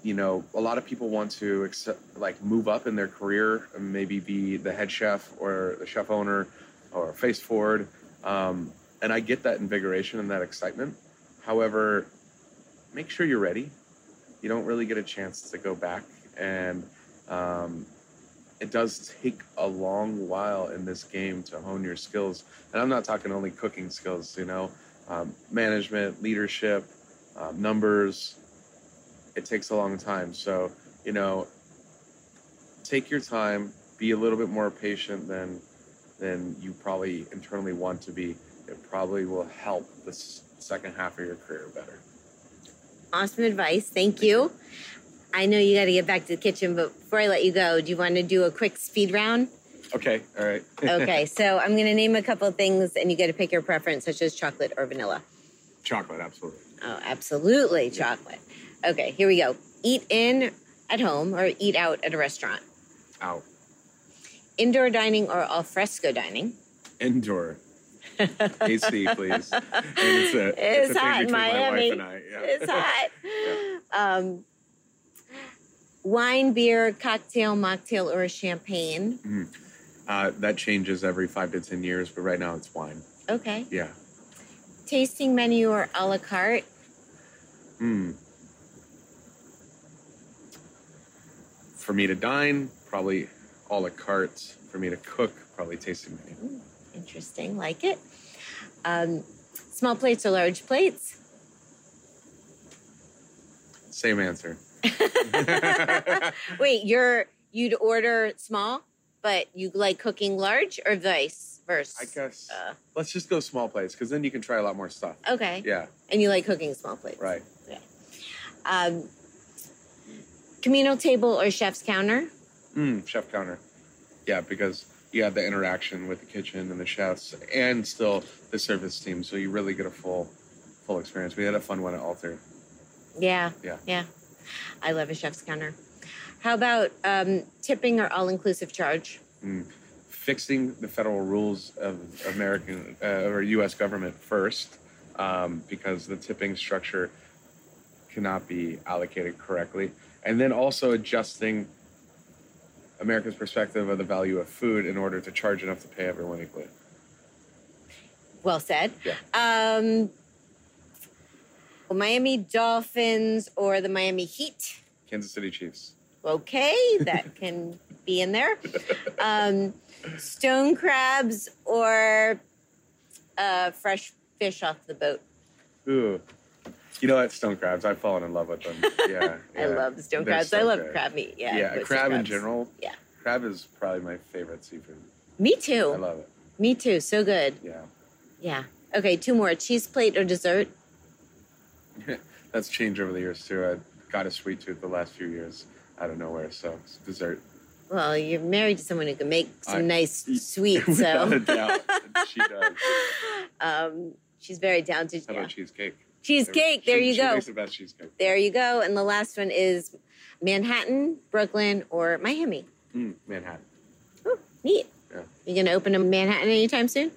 you know, a lot of people want to accept, like move up in their career and maybe be the head chef or the chef owner or face forward. Um, and I get that invigoration and that excitement. However, make sure you're ready. You don't really get a chance to go back, and um, it does take a long while in this game to hone your skills. And I'm not talking only cooking skills, you know, um, management, leadership, um, numbers. It takes a long time. So, you know, take your time. Be a little bit more patient than than you probably internally want to be. It probably will help the second half of your career better. Awesome advice. Thank you. I know you got to get back to the kitchen, but before I let you go, do you want to do a quick speed round? Okay, all right. Okay, (laughs) so I'm going to name a couple of things and you got to pick your preference, such as chocolate or vanilla. Chocolate, absolutely. Oh, absolutely chocolate. Okay, here we go. Eat in at home or eat out at a restaurant. Out. Indoor dining or al fresco dining. Indoor. (laughs) AC, please. It's a, It's a hot in between my Miami. wife and I. Yeah. It's hot. (laughs) Um, wine, beer, cocktail, mocktail, or champagne. Uh, that changes every five to ten years, but right now it's wine. Okay. Yeah. Tasting menu or a la carte. Hmm. For me to dine, probably a la carte. For me to cook, probably tasting menu. Interesting. Like it. Um, small plates or large plates. Same answer. (laughs) (laughs) Wait, you're you'd order small, but you like cooking large or vice versa? I guess. Uh, Let's just go small plates because then you can try a lot more stuff. okay. Yeah, And you like cooking small plates. right. Yeah. Um, communal table or chef's counter. Mm, chef counter. Yeah, because you have the interaction with the kitchen and the chefs and still the service team, so you really get a full full experience. We had a fun one at Alter. Yeah. Yeah. Yeah. I love a chef's counter. How about um, tipping or all inclusive charge? Fixing the federal rules of American uh, or U.S. government first, um, because the tipping structure cannot be allocated correctly, and then also adjusting America's perspective of the value of food in order to charge enough to pay everyone equally. Well said. Yeah. Um, Miami Dolphins or the Miami Heat. Kansas City Chiefs. Okay, that can be in there. Um, stone crabs or uh, fresh fish off the boat. Ooh. You know what? Stone crabs. I've fallen in love with them. Yeah. (laughs) I love stone They're crabs. so I love good. crab meat. Yeah, Yeah, crab in general. Yeah. Crab is probably my favorite seafood. Me too. I love it. Me too. So good. Yeah. Yeah. Okay, two more. Cheese plate or dessert? (laughs) That's changed over the years too. I got a sweet tooth the last few years out of nowhere. So it's dessert. Well, you're married to someone who can make some I- nice (laughs) sweets, Without so a doubt. She does. (laughs) um, she's very talented. How Yeah. about cheesecake? Cheesecake. There She- you she go. makes the best cheesecake. There you go. And the last one is Manhattan, Brooklyn, or Miami. Mm, Manhattan. Ooh, neat. Yeah. You gonna open a Manhattan anytime soon?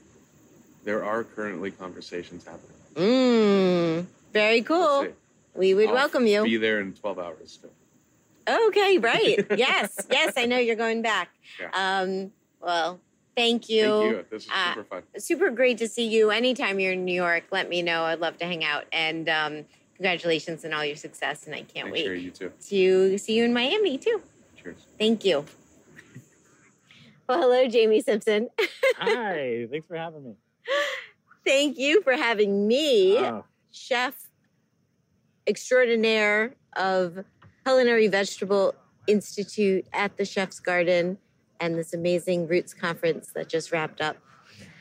There are currently conversations happening. Mmm. Very cool. We would I'll welcome you. Be there in 12 hours. Still. Okay, (laughs) right. yes, yes, I know you're going back. Yeah. Um, well, thank you. Thank you. This is Uh, super fun. Super great to see you. Anytime you're in New York, let me know. I'd love to hang out. And um, congratulations on all your success. And I can't Thanks, wait Shari. You too. to see you in Miami too. Cheers. Thank you. Well, hello, Jamie Simpson. (laughs) Hi, thanks for having me. Thank you for having me, Oh, chef extraordinaire of Culinary Vegetable Institute at the Chef's Garden and this amazing Roots Conference that just wrapped up.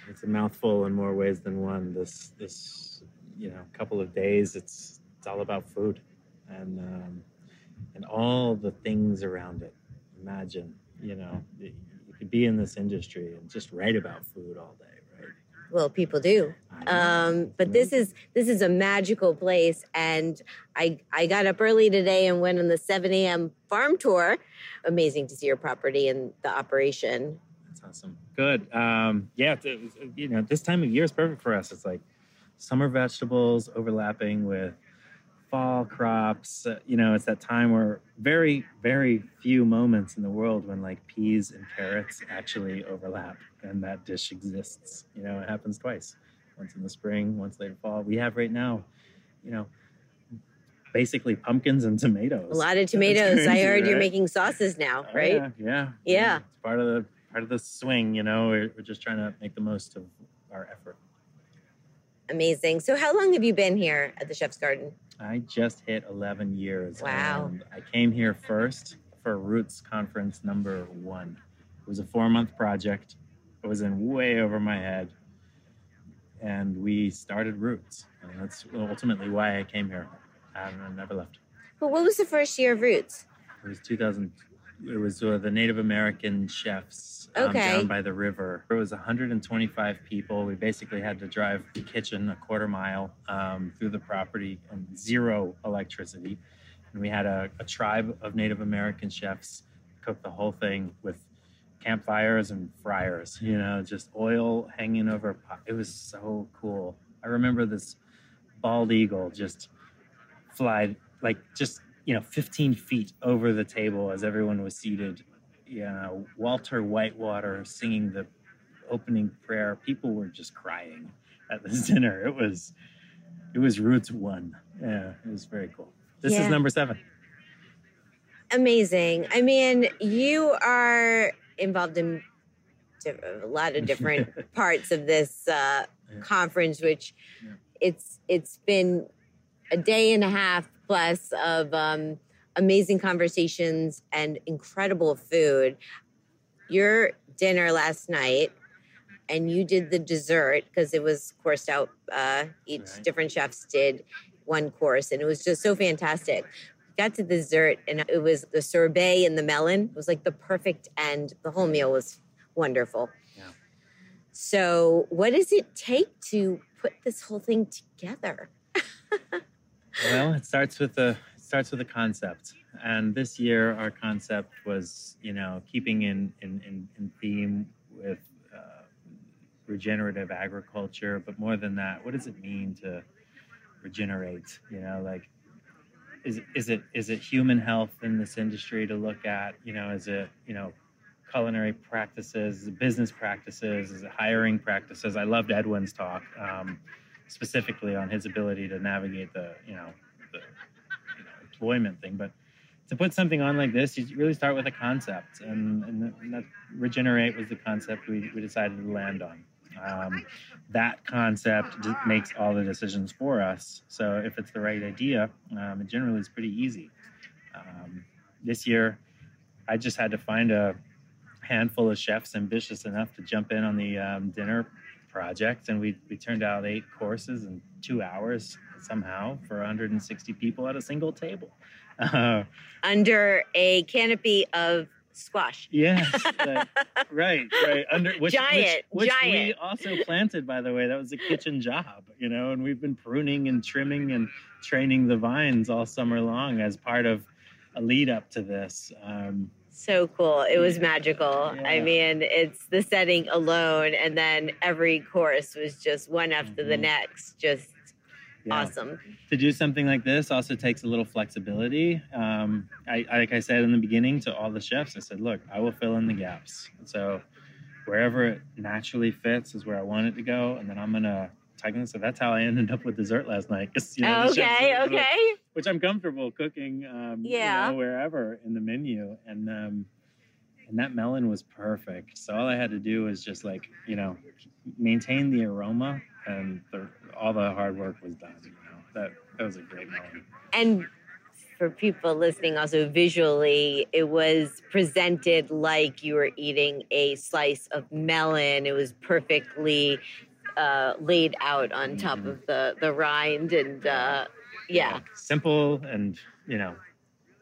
it's a mouthful in more ways than one. This this you know couple of days, it's it's all about food, and um, and all the things around it. Imagine, you know, you could be in this industry and just write about food all day? Well, people do. Um, but this is this is a magical place, and I I got up early today and went on the 7 a.m. farm tour. Amazing to see your property and the operation. That's awesome. Good. Um, yeah, you know, this time of year is perfect for us. It's like summer vegetables overlapping with fall crops. Uh, you know, it's that time where very, very few moments in the world when like peas and carrots actually overlap and that dish exists. You know, it happens twice once in the spring, once later fall. We have right now, you know, basically pumpkins and tomatoes. A lot of tomatoes. I crazy, heard you're making sauces now, Oh, right? Yeah, yeah, Yeah. It's part of the part of the swing. You know, we're, we're just trying to make the most of our effort. Amazing. So, how long have you been here at the Chef's Garden? I just hit 11 years. Wow. and I came here first for Roots Conference number one. It was a four month project. It was in way over my head. And we started Roots. And that's ultimately why I came here. And I never left. But what was the first year of Roots? It was 2000. It was uh, the Native American chefs um, Okay. down by the river. It was 125 people. We basically had to drive the kitchen a quarter mile um, through the property and zero electricity. And we had a, a tribe of Native American chefs cook the whole thing with campfires and fryers. You know, just oil hanging over. a pot. It was so cool. I remember this bald eagle just fly like just you know 15 feet over the table as everyone was seated you know walter whitewater singing the opening prayer people were just crying at this (laughs) dinner it was it was roots one yeah it was very cool this Yeah. is number seven Amazing. I mean, you are involved in a lot of different (laughs) parts of this uh, Yeah. conference, which Yeah. it's it's been a day and a half plus of um, amazing conversations and incredible food. Your dinner last night, and you did the dessert because it was coursed out. Uh, each Right. different chefs did one course, and it was just so fantastic got to dessert and it was the sorbet and the melon it was like the perfect end the whole meal was wonderful Yeah. so what does it take to put this whole thing together (laughs) well it starts with the starts with a concept. And this year our concept was you know keeping in in in, in theme with uh, regenerative agriculture. But more than that what does it mean to regenerate? You know like is is it is it human health in this industry to look at? You know is it you know culinary practices business practices hiring practices? I loved edwin's talk um, specifically on his ability to navigate the you know employment thing but to put something on like this you really start with a concept and, and, that, regenerate was the concept we, we decided to land on. Um, that concept makes all the decisions for us so if it's the right idea um, it generally is pretty easy. Um, this year i just had to find a handful of chefs ambitious enough to jump in on the um, dinner project and we, we turned out eight courses in two hours somehow for 160 people at a single table. Uh, under a canopy of squash. Yes (laughs) like- right right under which, Giant, which, which we also planted by the way. That was a kitchen job you know and we've been pruning and trimming and training the vines all summer long as part of a lead up to this um, so cool. It was magical. I mean it's the setting alone and then every course was just one after the Mhm. next just yeah. awesome to do something like this also takes a little flexibility. Um, I, like I said in the beginning to all the chefs, I said, look, I will fill in the gaps. So wherever it naturally fits is where I want it to go. And then I'm going to technically, so that's how I ended up with dessert last night. you know, okay were able to- okay Which I'm comfortable cooking, um, Yeah. you know, wherever in the menu. And, um, and that melon was perfect. So all I had to do was just like, you know, maintain the aroma and the, all the hard work was done. You know, that, that was a great moment. and for people listening also visually it was presented like you were eating a slice of melon. It was perfectly uh, laid out on top Mhm. of the the rind and uh, yeah. simple and you know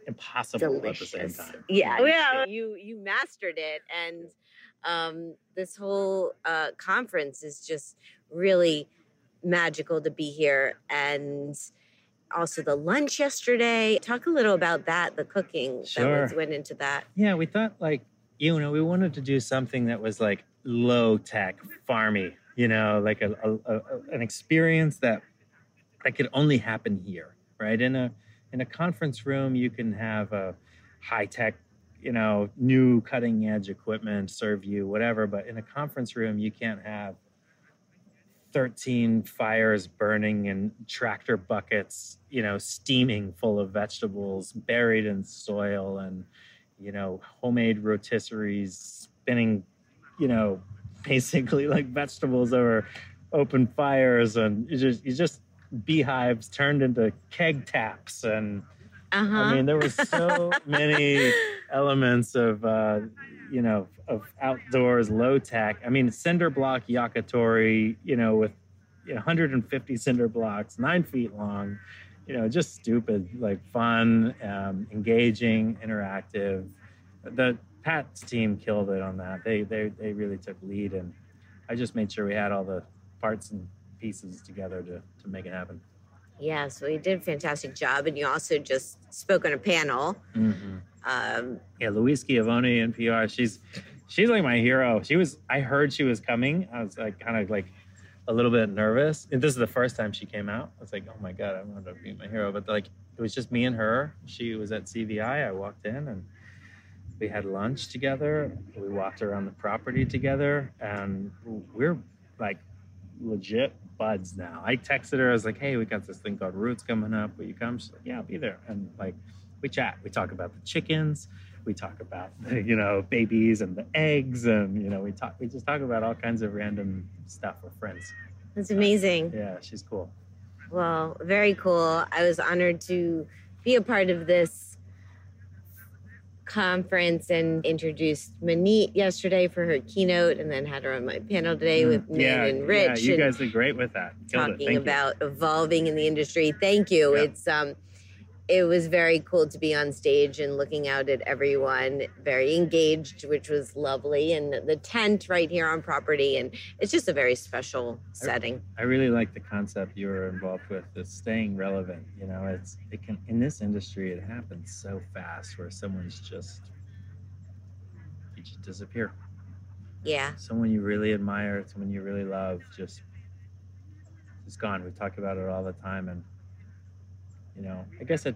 impossible at the same time. Yeah. Yeah. You you mastered it. And um, this whole uh, conference is just really magical to be here. And also the lunch yesterday talk a little about that the cooking that Sure. was, went into that. Yeah we thought like you know we wanted to do something that was like low tech farmy you know like a, a, a an experience that that could only happen here right? In a in a conference room you can have a high tech you know new cutting edge equipment serve you whatever but in a conference room you can't have 13 fires burning and tractor buckets, you know, steaming full of vegetables buried in soil and, you know, homemade rotisseries spinning, you know, (laughs) basically like vegetables over open fires and just, you just beehives turned into keg taps. And uh-huh I mean, there was so (laughs) many elements of, uh, you know, of outdoors low tech. I mean, cinder block yakitori, you know, with you know, 150 cinder blocks, nine feet long, you know, just stupid, like fun, um, engaging, interactive. The Pat's team killed it on that. They they they really took lead, and I just made sure we had all the parts and pieces together to to make it happen. Yeah, so you did a fantastic job, and you also just spoke on a panel. Mm-hmm. Um, Yeah, Louise Schiavone, NPR. She's she's like my hero. She was. I heard she was coming. I was like kind of like a little bit nervous. And this is the first time she came out. I was like, oh my god, I'm going to be my hero. But like, it was just me and her. She was at CVI. I walked in and we had lunch together. We walked around the property together, and we're like legit buds now. I texted her. I was like, hey, we got this thing called Roots coming up. Will you come? She's like, yeah, I'll be there. And like, we chat. We talk about the chickens. We talk about the, (laughs) you know babies and the eggs, and you know we talk. We just talk about all kinds of random stuff. We're friends. that's amazing. Yeah, she's cool. Well, very cool. I was honored to be a part of this conference and introduced Maneet yesterday for her keynote and then had her on my panel today with Minh Mm, yeah, and Rich. Yeah, you guys did great with that. Killed talking you. about evolving in the industry. Thank you. Yeah. It's um it was very cool to be on stage and looking out at everyone, very engaged, which was lovely. And the tent right here on property. And it's just a very special setting. I really like the concept you were involved with, the staying relevant. You know, it's it can in this industry it happens so fast where someone's just you just disappear. Yeah. Someone you really admire, someone you really love, just is gone. We talk about it all the time, and you know, I guess it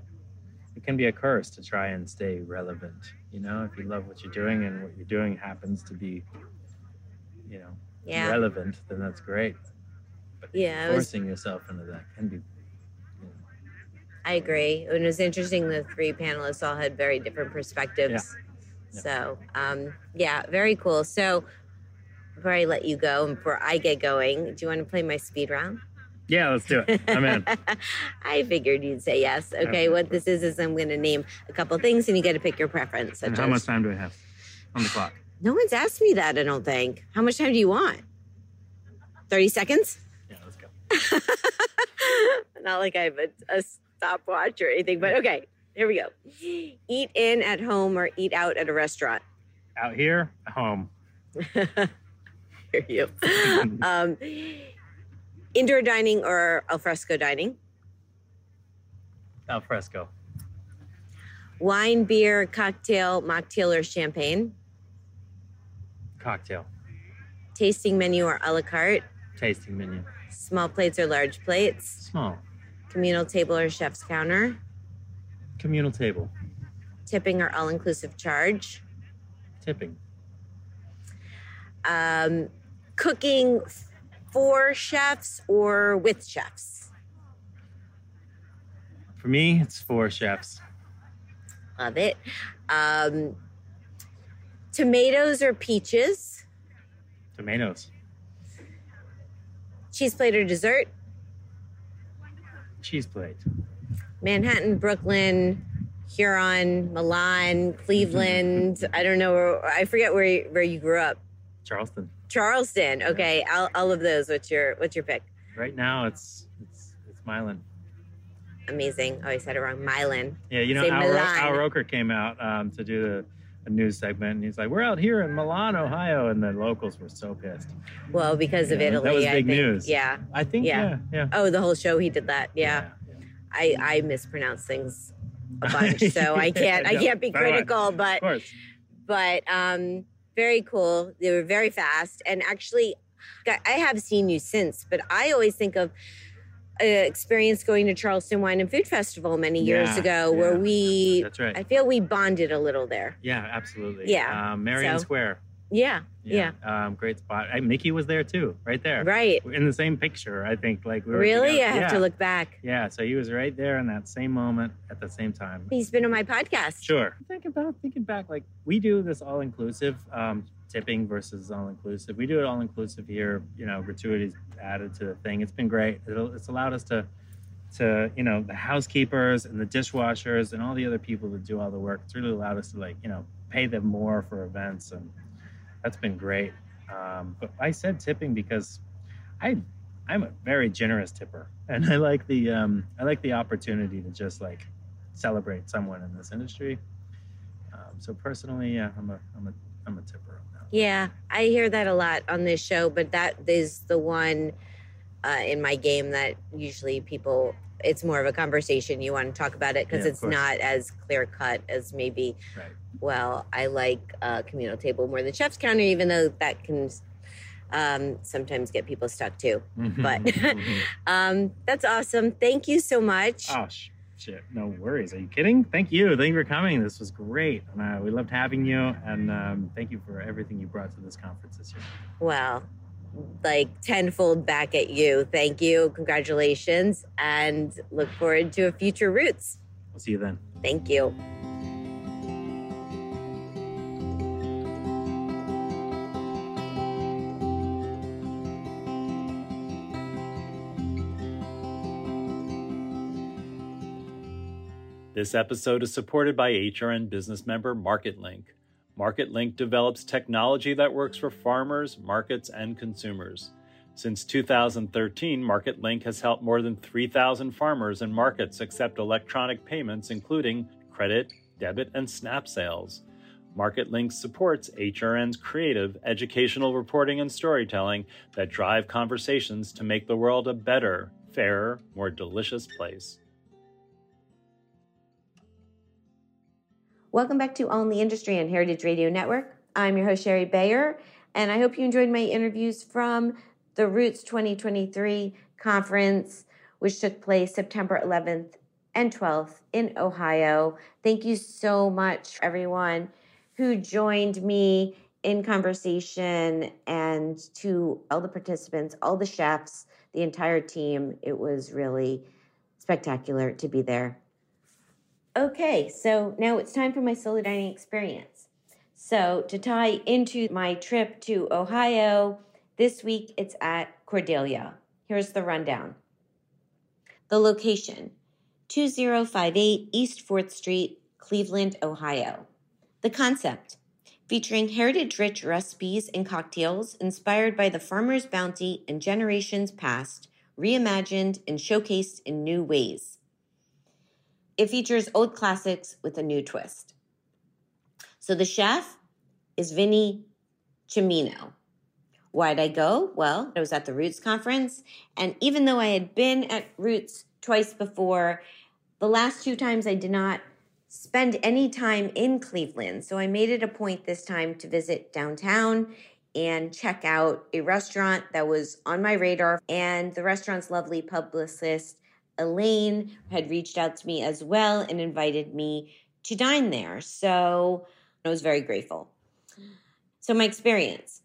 it can be a curse to try and stay relevant. You know, if you love what you're doing and what you're doing happens to be, you know, Yeah. relevant, then that's great. But Yeah, it was- forcing yourself into that can be. You know, I agree. And it was interesting. The three panelists all had very different perspectives. Yeah. So, um, yeah, very cool. So, before I let you go and before I get going, do you want to play my speed round? Yeah, let's do it. I'm in. (laughs) I figured you'd say yes. Okay, what this is is I'm going to name a couple things and you get to pick your preference. And how as, much time do we have on the clock? no one's asked me that, I don't think. How much time do you want? 30 seconds? Yeah, let's go. (laughs) Not like I have a, a stopwatch or anything, but okay, here we go. Eat in at home or eat out at a restaurant. Out here, home. (laughs) Hear you. um, indoor dining or alfresco dining. Al fresco. Wine, beer, cocktail, mocktail, or champagne. Cocktail. Tasting menu or a la carte. Tasting menu. Small plates or large plates. Small. Communal table or chef's counter. Communal table. Tipping or all inclusive charge. Tipping. Um, cooking for chefs or with chefs. For me, it's for chefs. Love it. Um, tomatoes or peaches. Tomatoes. Cheese plate or dessert. Cheese plate. Manhattan, Brooklyn, Huron, Milan, Cleveland. (laughs) I don't know. I forget where you, where you grew up. Charleston. Charleston. Okay, all, all of those. What's your What's your pick? Right now, it's it's it's Milan. Amazing. Oh, I said it wrong. Milan. Yeah, you know, Say Al. Al Roker came out um, to do the a news segment, and he's like, "We're out here in Milan, Ohio," and the locals were so pissed. Well, because of Yeah, that Italy, was I big think. news. Yeah. I think, Yeah. yeah, yeah, Oh, the whole show he did that. Yeah. yeah. I I mispronounce things a (laughs) bunch, so I can't I can't be I. critical, but Of course. but um very cool. They were very fast and actually I have seen you since, but I always think of an experience going to Charleston Wine and Food Festival many years Yeah, ago where we That's right. I feel we bonded a little there. Yeah, absolutely. Yeah, um, Marion so- Square. Yeah. Yeah. Um, great spot. I, Mickey was there too, right there. Right. In the same picture, I think. Like we were Really? together. I have yeah. to look back. Yeah, so he was right there in that same moment at the same time. He's been on my podcast. Sure. Think about thinking back, like we do this all inclusive, um, tipping versus all inclusive. We do it all inclusive here. You know, gratuities added to the thing. It's been great. It'll, it's allowed us to, to you know, the housekeepers and the dishwashers and all the other people that do all the work. It's really allowed us to like you know pay them more for events, and that's been great. Um, but I said tipping because I I'm a very generous tipper, (laughs) and I like the um, I like the opportunity to just like celebrate someone in this industry. Um, so personally, yeah, I'm a I'm a I'm a tipper on that. Yeah, I hear that a lot on this show, but that is the one uh, in my game that usually people. It's more of a conversation. You want to talk about it because Yeah, it's course. not as clear cut as maybe. Right. Well, I like uh, communal table more than chef's counter, even though that can um, sometimes get people stuck too. But Mhm. (laughs) um, that's awesome. Thank you so much. oh sh- shit, no worries. Are you kidding? Thank you. Thank you for coming. This was great, and uh, we loved having you. And um, thank you for everything you brought to this conference this year. Well, like tenfold back at you. Thank you. Congratulations. And look forward to a future Roots. We'll see you then. Thank you. This episode is supported by HRN business member MarketLink. MarketLink develops technology that works for farmers, markets, and consumers. Since 2013, MarketLink has helped more than 3,000 farmers and markets accept electronic payments, including credit, debit, and SNAP sales. MarketLink supports HRN's creative, educational reporting and storytelling that drive conversations to make the world a better, fairer, more delicious place. Welcome back to All in the Industry on Heritage Radio Network. I'm your host, Shari Bayer, and I hope you enjoyed my interviews from the Roots 2023 conference, which took place September 11th and 12th in Ohio. Thank you so much, everyone who joined me in conversation and to all the participants, all the chefs, the entire team. It was really spectacular to be there. Okay, so now it's time for my solo dining experience. So, to tie into my trip to Ohio, this week it's at Cordelia. Here's the rundown the location 2058 East 4th Street, Cleveland, Ohio. The concept featuring heritage rich recipes and cocktails inspired by the farmer's bounty and generations past, reimagined and showcased in new ways. It features old classics with a new twist. So the chef is Vinnie Cimino. Why'd I go? Well, I was at the Roots conference, and even though I had been at Roots twice before, the last two times I did not spend any time in Cleveland. So I made it a point this time to visit downtown and check out a restaurant that was on my radar. And the restaurant's lovely publicist, Elaine, had reached out to me as well and invited me to dine there. So I was very grateful. So, my experience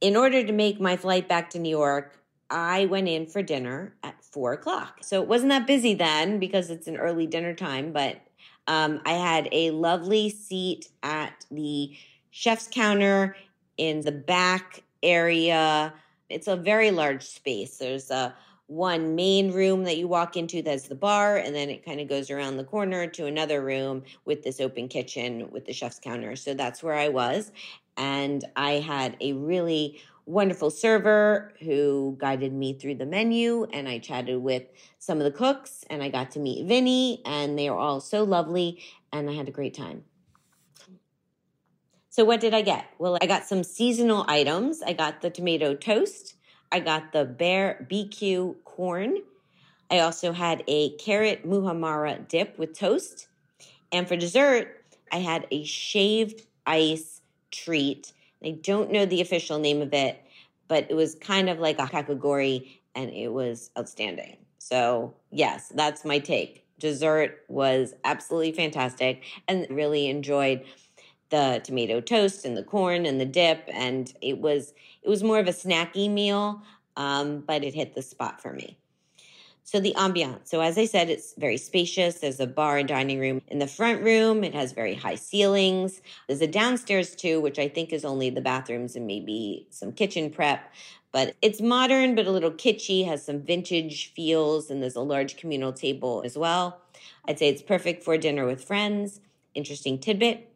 in order to make my flight back to New York, I went in for dinner at four o'clock. So it wasn't that busy then because it's an early dinner time, but um, I had a lovely seat at the chef's counter in the back area. It's a very large space. There's a one main room that you walk into that's the bar, and then it kind of goes around the corner to another room with this open kitchen with the chef's counter. So that's where I was. And I had a really wonderful server who guided me through the menu, and I chatted with some of the cooks, and I got to meet Vinnie, and they were all so lovely, and I had a great time. So, what did I get? Well, I got some seasonal items. I got the tomato toast. I got the bear BQ corn. I also had a carrot muhammara dip with toast. And for dessert, I had a shaved ice treat. I don't know the official name of it, but it was kind of like a kakigori and it was outstanding. So, yes, that's my take. Dessert was absolutely fantastic and really enjoyed the tomato toast and the corn and the dip and it was it was more of a snacky meal um, but it hit the spot for me. So the ambiance so as i said it's very spacious. There's a bar and dining room in the front room. It has very high ceilings. There's a downstairs too which i think is only the bathrooms and maybe some kitchen prep but it's modern but a little kitschy has some vintage feels and there's a large communal table as well. I'd say it's perfect for dinner with friends. Interesting tidbit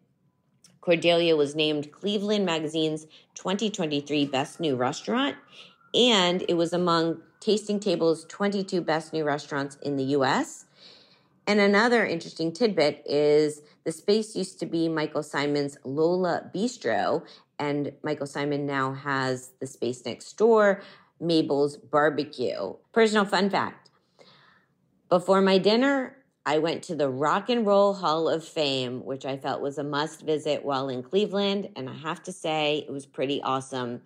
Cordelia was named Cleveland Magazine's 2023 Best New Restaurant and it was among Tasting Table's 22 best new restaurants in the US. And another interesting tidbit is the space used to be Michael Symon's Lola Bistro, and Michael Symon now has the space next door, Mabel's Barbecue. Personal fun fact before my dinner, I went to the Rock and Roll Hall of Fame, which I felt was a must visit while in Cleveland. And I have to say, it was pretty awesome.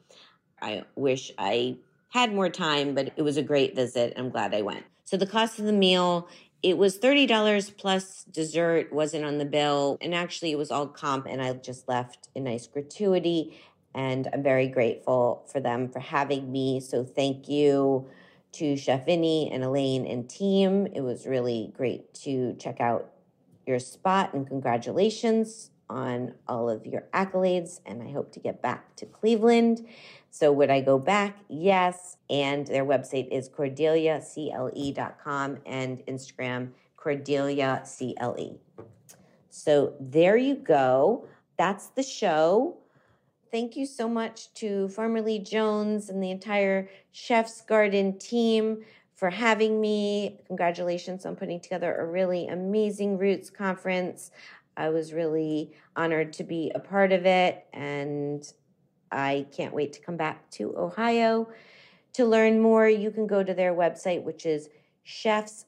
I wish I had more time, but it was a great visit. I'm glad I went. So the cost of the meal, it was $30 plus dessert, wasn't on the bill. And actually, it was all comp, and I just left a nice gratuity. And I'm very grateful for them for having me. So thank you to Chef Vinnie and Elaine and team. It was really great to check out your spot and congratulations on all of your accolades. And I hope to get back to Cleveland. So, would I go back? Yes. And their website is cordeliacle.com and Instagram cordeliacle. So, there you go. That's the show. Thank you so much to Farmer Lee Jones and the entire Chef's Garden team for having me. Congratulations on putting together a really amazing Roots conference. I was really honored to be a part of it, and I can't wait to come back to Ohio. To learn more, you can go to their website, which is chefs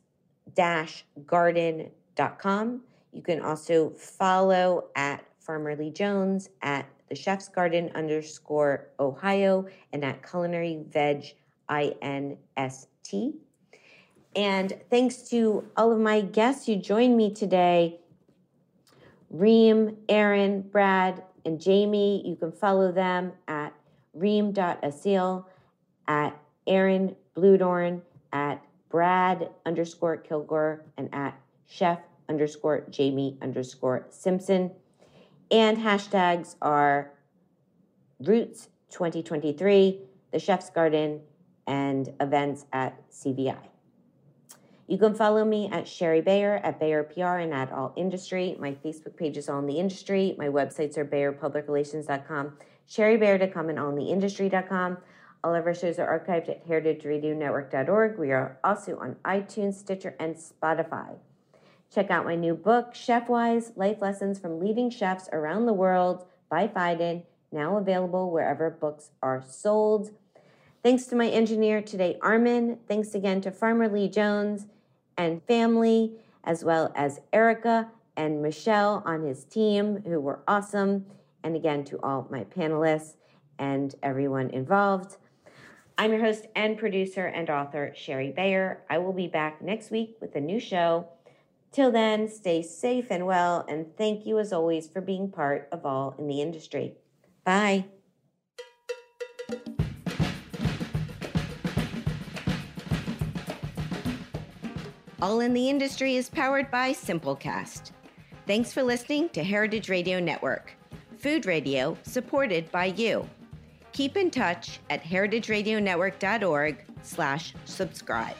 garden.com. You can also follow at Farmer Lee Jones at the Chef's Garden underscore Ohio and at Culinary Veg INST. And thanks to all of my guests who joined me today Reem, Aaron, Brad, and Jamie. You can follow them at reem.assil, at Aaron Bludorn, at Brad underscore Kilgore, and at chef underscore Jamie underscore Simpson. And hashtags are Roots 2023, The Chef's Garden, and events at CVI. You can follow me at Shari Bayer, at Bayer PR, and at All Industry. My Facebook page is All in the Industry. My websites are BayerPublicRelations.com, ShariBayer.com, and AllInTheIndustry.com. All of our shows are archived at heritageradionetwork.org. We are also on iTunes, Stitcher, and Spotify. Check out my new book, Chefwise Life Lessons from Leading Chefs Around the World by Phaidon, now available wherever books are sold. Thanks to my engineer today, Armin. Thanks again to Farmer Lee Jones and family, as well as Erica and Michelle on his team, who were awesome. And again, to all my panelists and everyone involved. I'm your host and producer and author, Shari Bayer. I will be back next week with a new show. Till then, stay safe and well, and thank you as always for being part of All in the Industry. Bye. All in the Industry is powered by Simplecast. Thanks for listening to Heritage Radio Network, food radio supported by you. Keep in touch at heritageradionetwork.org slash subscribe.